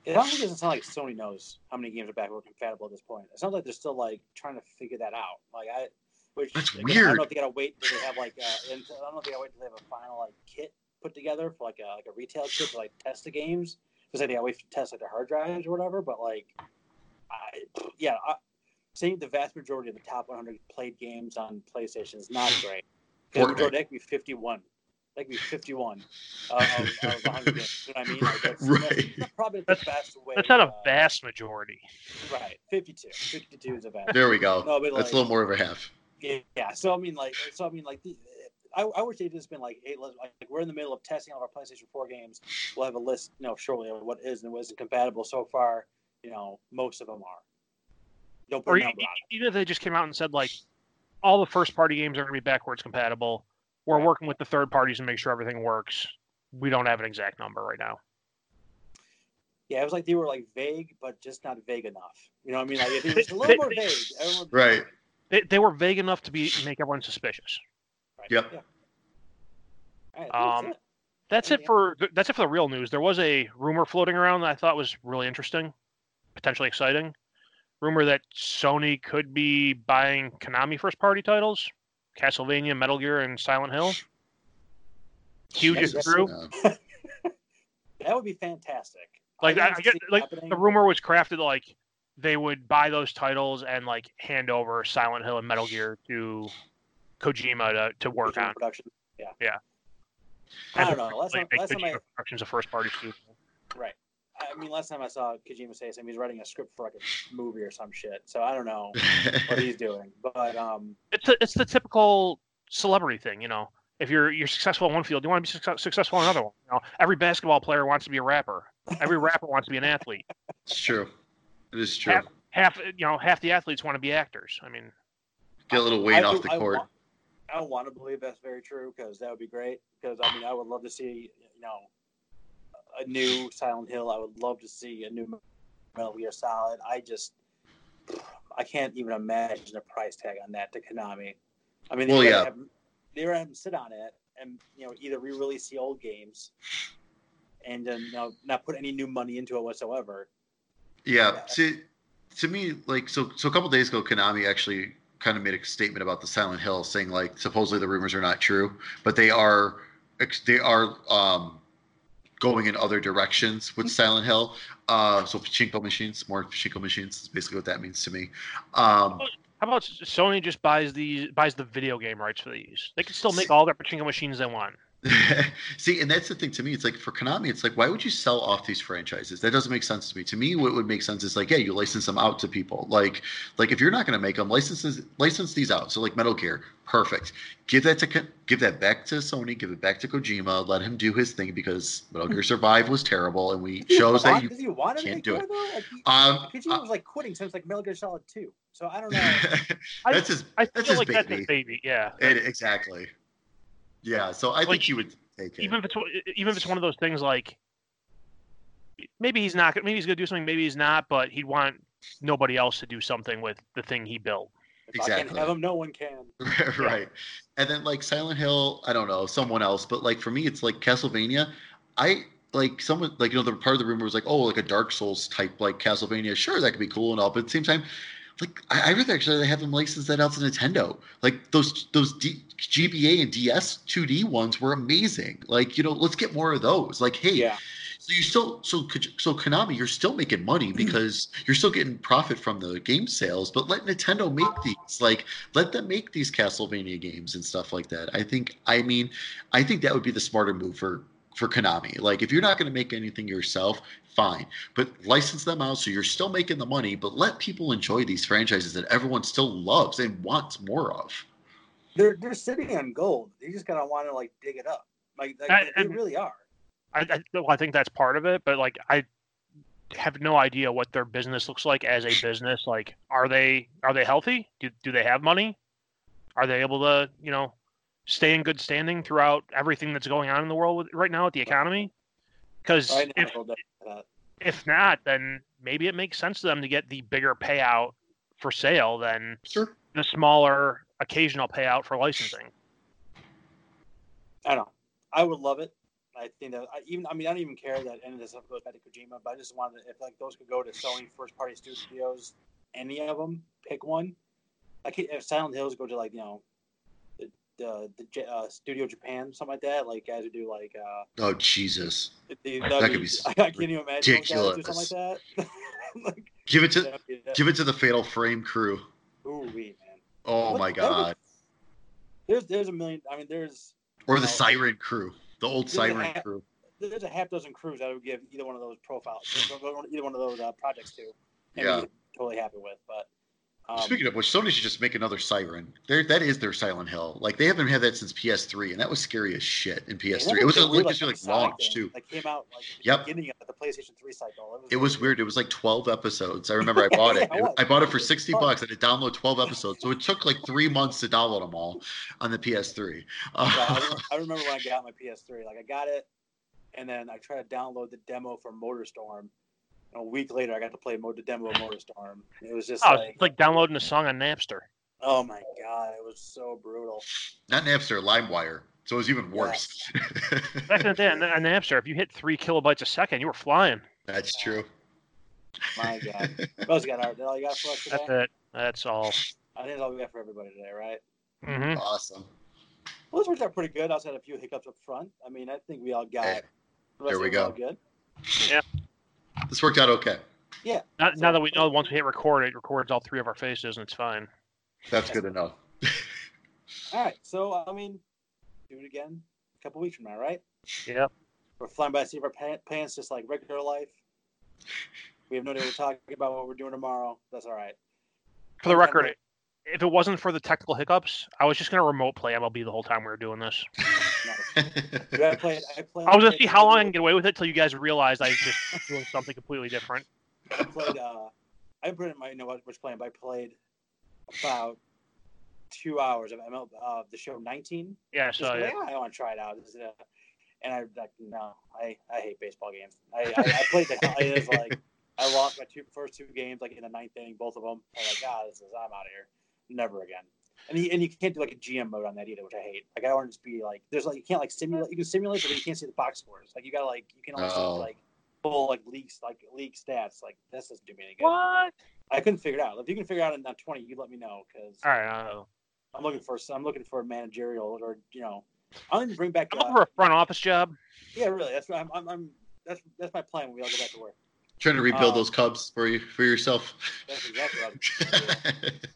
It honestly doesn't sound like Sony knows how many games are backward compatible at this point. It sounds like they're still like trying to figure that out. Like I, which That's again, I don't know if they gotta wait until they have like uh, and I don't know if they gotta wait until they have a final like kit put together for like a like a retail kit to like test the games because like, they gotta wait to test like the hard drives or whatever. But like, I yeah, I, saying the vast majority of the top 100 played games on PlayStation is not great. Fortnite. that could be 51. That could be 51 uh, of, of 100 games. You know what I mean? Like that's, Right. that's probably the That's- best way. that's not a uh, vast majority Right, 52. 52 is a vast. There we go. No, but That's like- a little more of a half. Yeah. So I mean, like, so I mean, like, the, I, I wish they'd just been like, hey, let's, like, we're in the middle of testing all of our PlayStation 4 games. We'll have a list, you know, shortly of what is and what isn't compatible. So far, you know, most of them are. Don't put or a number on even if they just came out and said like all the first party games are going to be backwards compatible we're working with the third parties to make sure everything works we don't have an exact number right now. Yeah, it was like they were like vague, but just not vague enough. You know what I mean? Like, if it was a little more vague, everyone would be Right. they, they were vague enough to be make everyone suspicious Right. Yep. Yeah. All right, I Um, that's it. that's it for that's it for the real news there was a rumor floating around that i thought was really interesting potentially exciting rumor that sony could be buying konami first party titles castlevania metal gear and silent hill huge Yes, is yes. true Uh, That would be fantastic. like I I, I get like happening. the rumor was crafted like they would buy those titles and like hand over Silent Hill and Metal Gear to Kojima to, to work Original on. production. Yeah. Yeah. I don't know. Last Like, time, make last time I Kojima Productions a first party studio. right. I mean, last time I saw Kojima say something, he's writing a script for like a movie or some shit. So I don't know what he's doing, but um, It's a, it's the typical celebrity thing, you know. If you're you're successful in one field, you want to be success, successful in another one. You know, every basketball player wants to be a rapper. Every rapper wants to be an athlete. it's true. It is true. Half, half you know half the athletes want to be actors. I mean, Get a little weight I off do- the I court. I want- I want to believe that's very true because that would be great. Because I mean, I would love to see you know a new Silent Hill. I would love to see a new Metal Gear Solid. I just I can't even imagine a price tag on that to Konami. I mean, they Well, yeah. have, they have them sit on it and you know either re-release the old games and then you know not put any new money into it whatsoever. Yeah. Yeah. See, to me, like so. So a couple days ago, Konami actually kind of made a statement about the Silent Hill, saying like supposedly the rumors are not true, but they are they are um, going in other directions with Silent Hill. Uh, so pachinko machines, more pachinko machines is basically what that means to me. Um, how about Sony just buys the buys the video game rights for these? They can still make all their pachinko machines they want. See, and that's the thing to me. It's like for Konami, it's like why would you sell off these franchises? That doesn't make sense to me. To me, what would make sense is like, yeah, you license them out to people. Like, like if you're not going to make them, licenses license these out. So like Metal Gear, perfect. Give that to give that back to Sony. Give it back to Kojima. Let him do his thing because Metal Gear Survive was terrible, and we he shows that want- you. want to can't do it. though? Like, he, Um, Kojima was like quitting since like Metal Gear Solid Two. So I don't know. I- that's his. I That's feel his like that's baby. his baby. Yeah. It, exactly. Yeah. So I Like, think he would take it. even if it's even if it's one of those things like maybe he's not maybe he's gonna do something maybe he's not but he'd want nobody else to do something with the thing he built If I can Exactly. have him, no one can. right. And then like Silent Hill, I don't know, someone else, but like for me, it's like Castlevania. I like someone like you know the part of the rumor was like oh like a Dark Souls type like Castlevania. Sure, that could be cool and all, but at the same time, like I, I rather actually have them licensed that out to Nintendo. Like those those D, GBA and DS 2D ones were amazing. Like you know, let's get more of those. Like hey, Yeah. so you still so so Konami, you're still making money mm-hmm. because you're still getting profit from the game sales, but let Nintendo make these. Like let them make these Castlevania games and stuff like that. I think I mean I think that would be the smarter move for for Konami. Like if you're not going to make anything yourself, fine, but license them out so you're still making the money, but let people enjoy these franchises that everyone still loves and wants more of. They're they're sitting on gold. They just kind of want to like dig it up. Like, like I- they, they really are. I, I, well, I think that's part of it but like i have no idea what their business looks like as a business like are they are they healthy do, do they have money are they able to you know stay in good standing throughout everything that's going on in the world with, right now with the economy because if that. Uh, if not, then maybe it makes sense to them to get the bigger payout for sale than Sure. the smaller occasional payout for licensing. I don't know. I would love it. I think that I even I mean I don't even care that any of this stuff goes back to Kojima, but I just wanted to, if like those could go to Sony first party studios, any of them, pick one. Like if Silent Hills go to like you know the uh, Studio Japan something like that, like guys who do like uh Oh Jesus. the, That that'd could be I can't even imagine guys ridiculous. something like that. like, Give it to that- give it to the Fatal Frame crew. ooh, man. Oh What- my that god. There's there's a million. I mean, there's Or the No. Siren crew. The old Siren ha- crew. there's a half dozen crews I would give either one of those profiles, either one of those uh, projects to. and Yeah. totally happy with. But um, Speaking of which, Sony should just make another Siren. There, that is their Silent Hill. Like they haven't had that since PS3, and that was scary as shit in PS3. never It was a like, like launch too. Like came out like Yep. beginning of the PlayStation 3 cycle. It was weird. It was like 12 episodes. I remember I bought it. Yeah. I bought it for 60 fun. bucks and it download 12 episodes. So it took like three months to download them all on the PS3. Uh, remember, I remember when I got my PS3. Like I got it, and then I tried to download the demo for MotorStorm. And a week later, I got to play Mode the demo of MotorStorm. It was just Oh, like, it's like downloading a song on Napster. oh my god, it was so brutal. not Napster, LimeWire. So it was even worse. Back in the day on, on Napster, if you hit three kilobytes a second, you were flying. That's true. My god. What else you got, Art? All you got for us today? That's it. That's all. I think that's all we got for everybody today, right? hmm Awesome. Well, this worked out pretty good. I had a few hiccups up front. I mean, I think we all got. Hey, the there we it all go. Good. This worked out okay. Now, now that we know once we hit record, it records all three of our faces and it's fine. That's good to know. All right. So, I mean, do it again a couple weeks from now, right? Yeah. We're flying by the seat of our pants just like regular life. We have no idea what we're talking about, what we're doing tomorrow. That's all right. For the record, if it wasn't for the technical hiccups, I was just gonna remote play MLB the whole time we were doing this. Dude, I, played, I, played, I was gonna see how long I can get away with it till you guys realized I was just doing something completely different. I played, uh, I put it in my you know what which plan, but I played about two hours of ML uh, the show 19. Yeah, Just so like, yeah. yeah, I want to try it out. This is, uh, and I like no, I, I hate baseball games. I, I, I played the hell. It is like I lost my two first two games like in the ninth inning, both of them. I'm like, God, this is I'm out of here, never again. And you, and you can't do like a GM mode on that either, which I hate. Like I want to just be like there's like you can't like simulate. You can simulate, but you can't see the box scores. Like you gotta like you can only Oh. see like full like leaks like league stats. Like this doesn't do me any good. What? I couldn't figure it out. If you can figure it out in on 20, you let me know because All right. Uh, I'm looking for I'm looking for a managerial or you know I'm going to bring back. I'm Uh, looking for a front office job. yeah, really. That's what I'm, I'm, I'm. That's that's my plan when we all go back to work. Trying to rebuild Uh, those Cubs for you for yourself. That's exactly what I'm gonna do.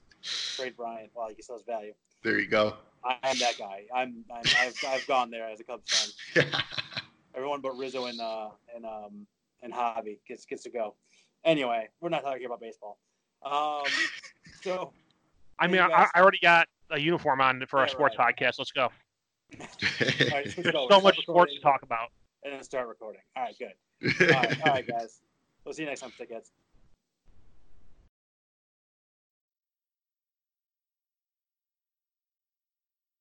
Trade Bryant while he still has value. there you go. I, I'm that guy. I'm, I'm I've, I've gone there as a Cubs fan. Everyone but Rizzo and uh and um and Javi gets gets to go. Anyway, we're not talking about baseball. Um, so I mean, I, guys. I already got a uniform on for Yeah, sports right. podcast. Let's go. all right, switch it over. So Stop much sports to talk about. and then start recording. All right, good. All right, all right, guys. We'll see you next time, tickets.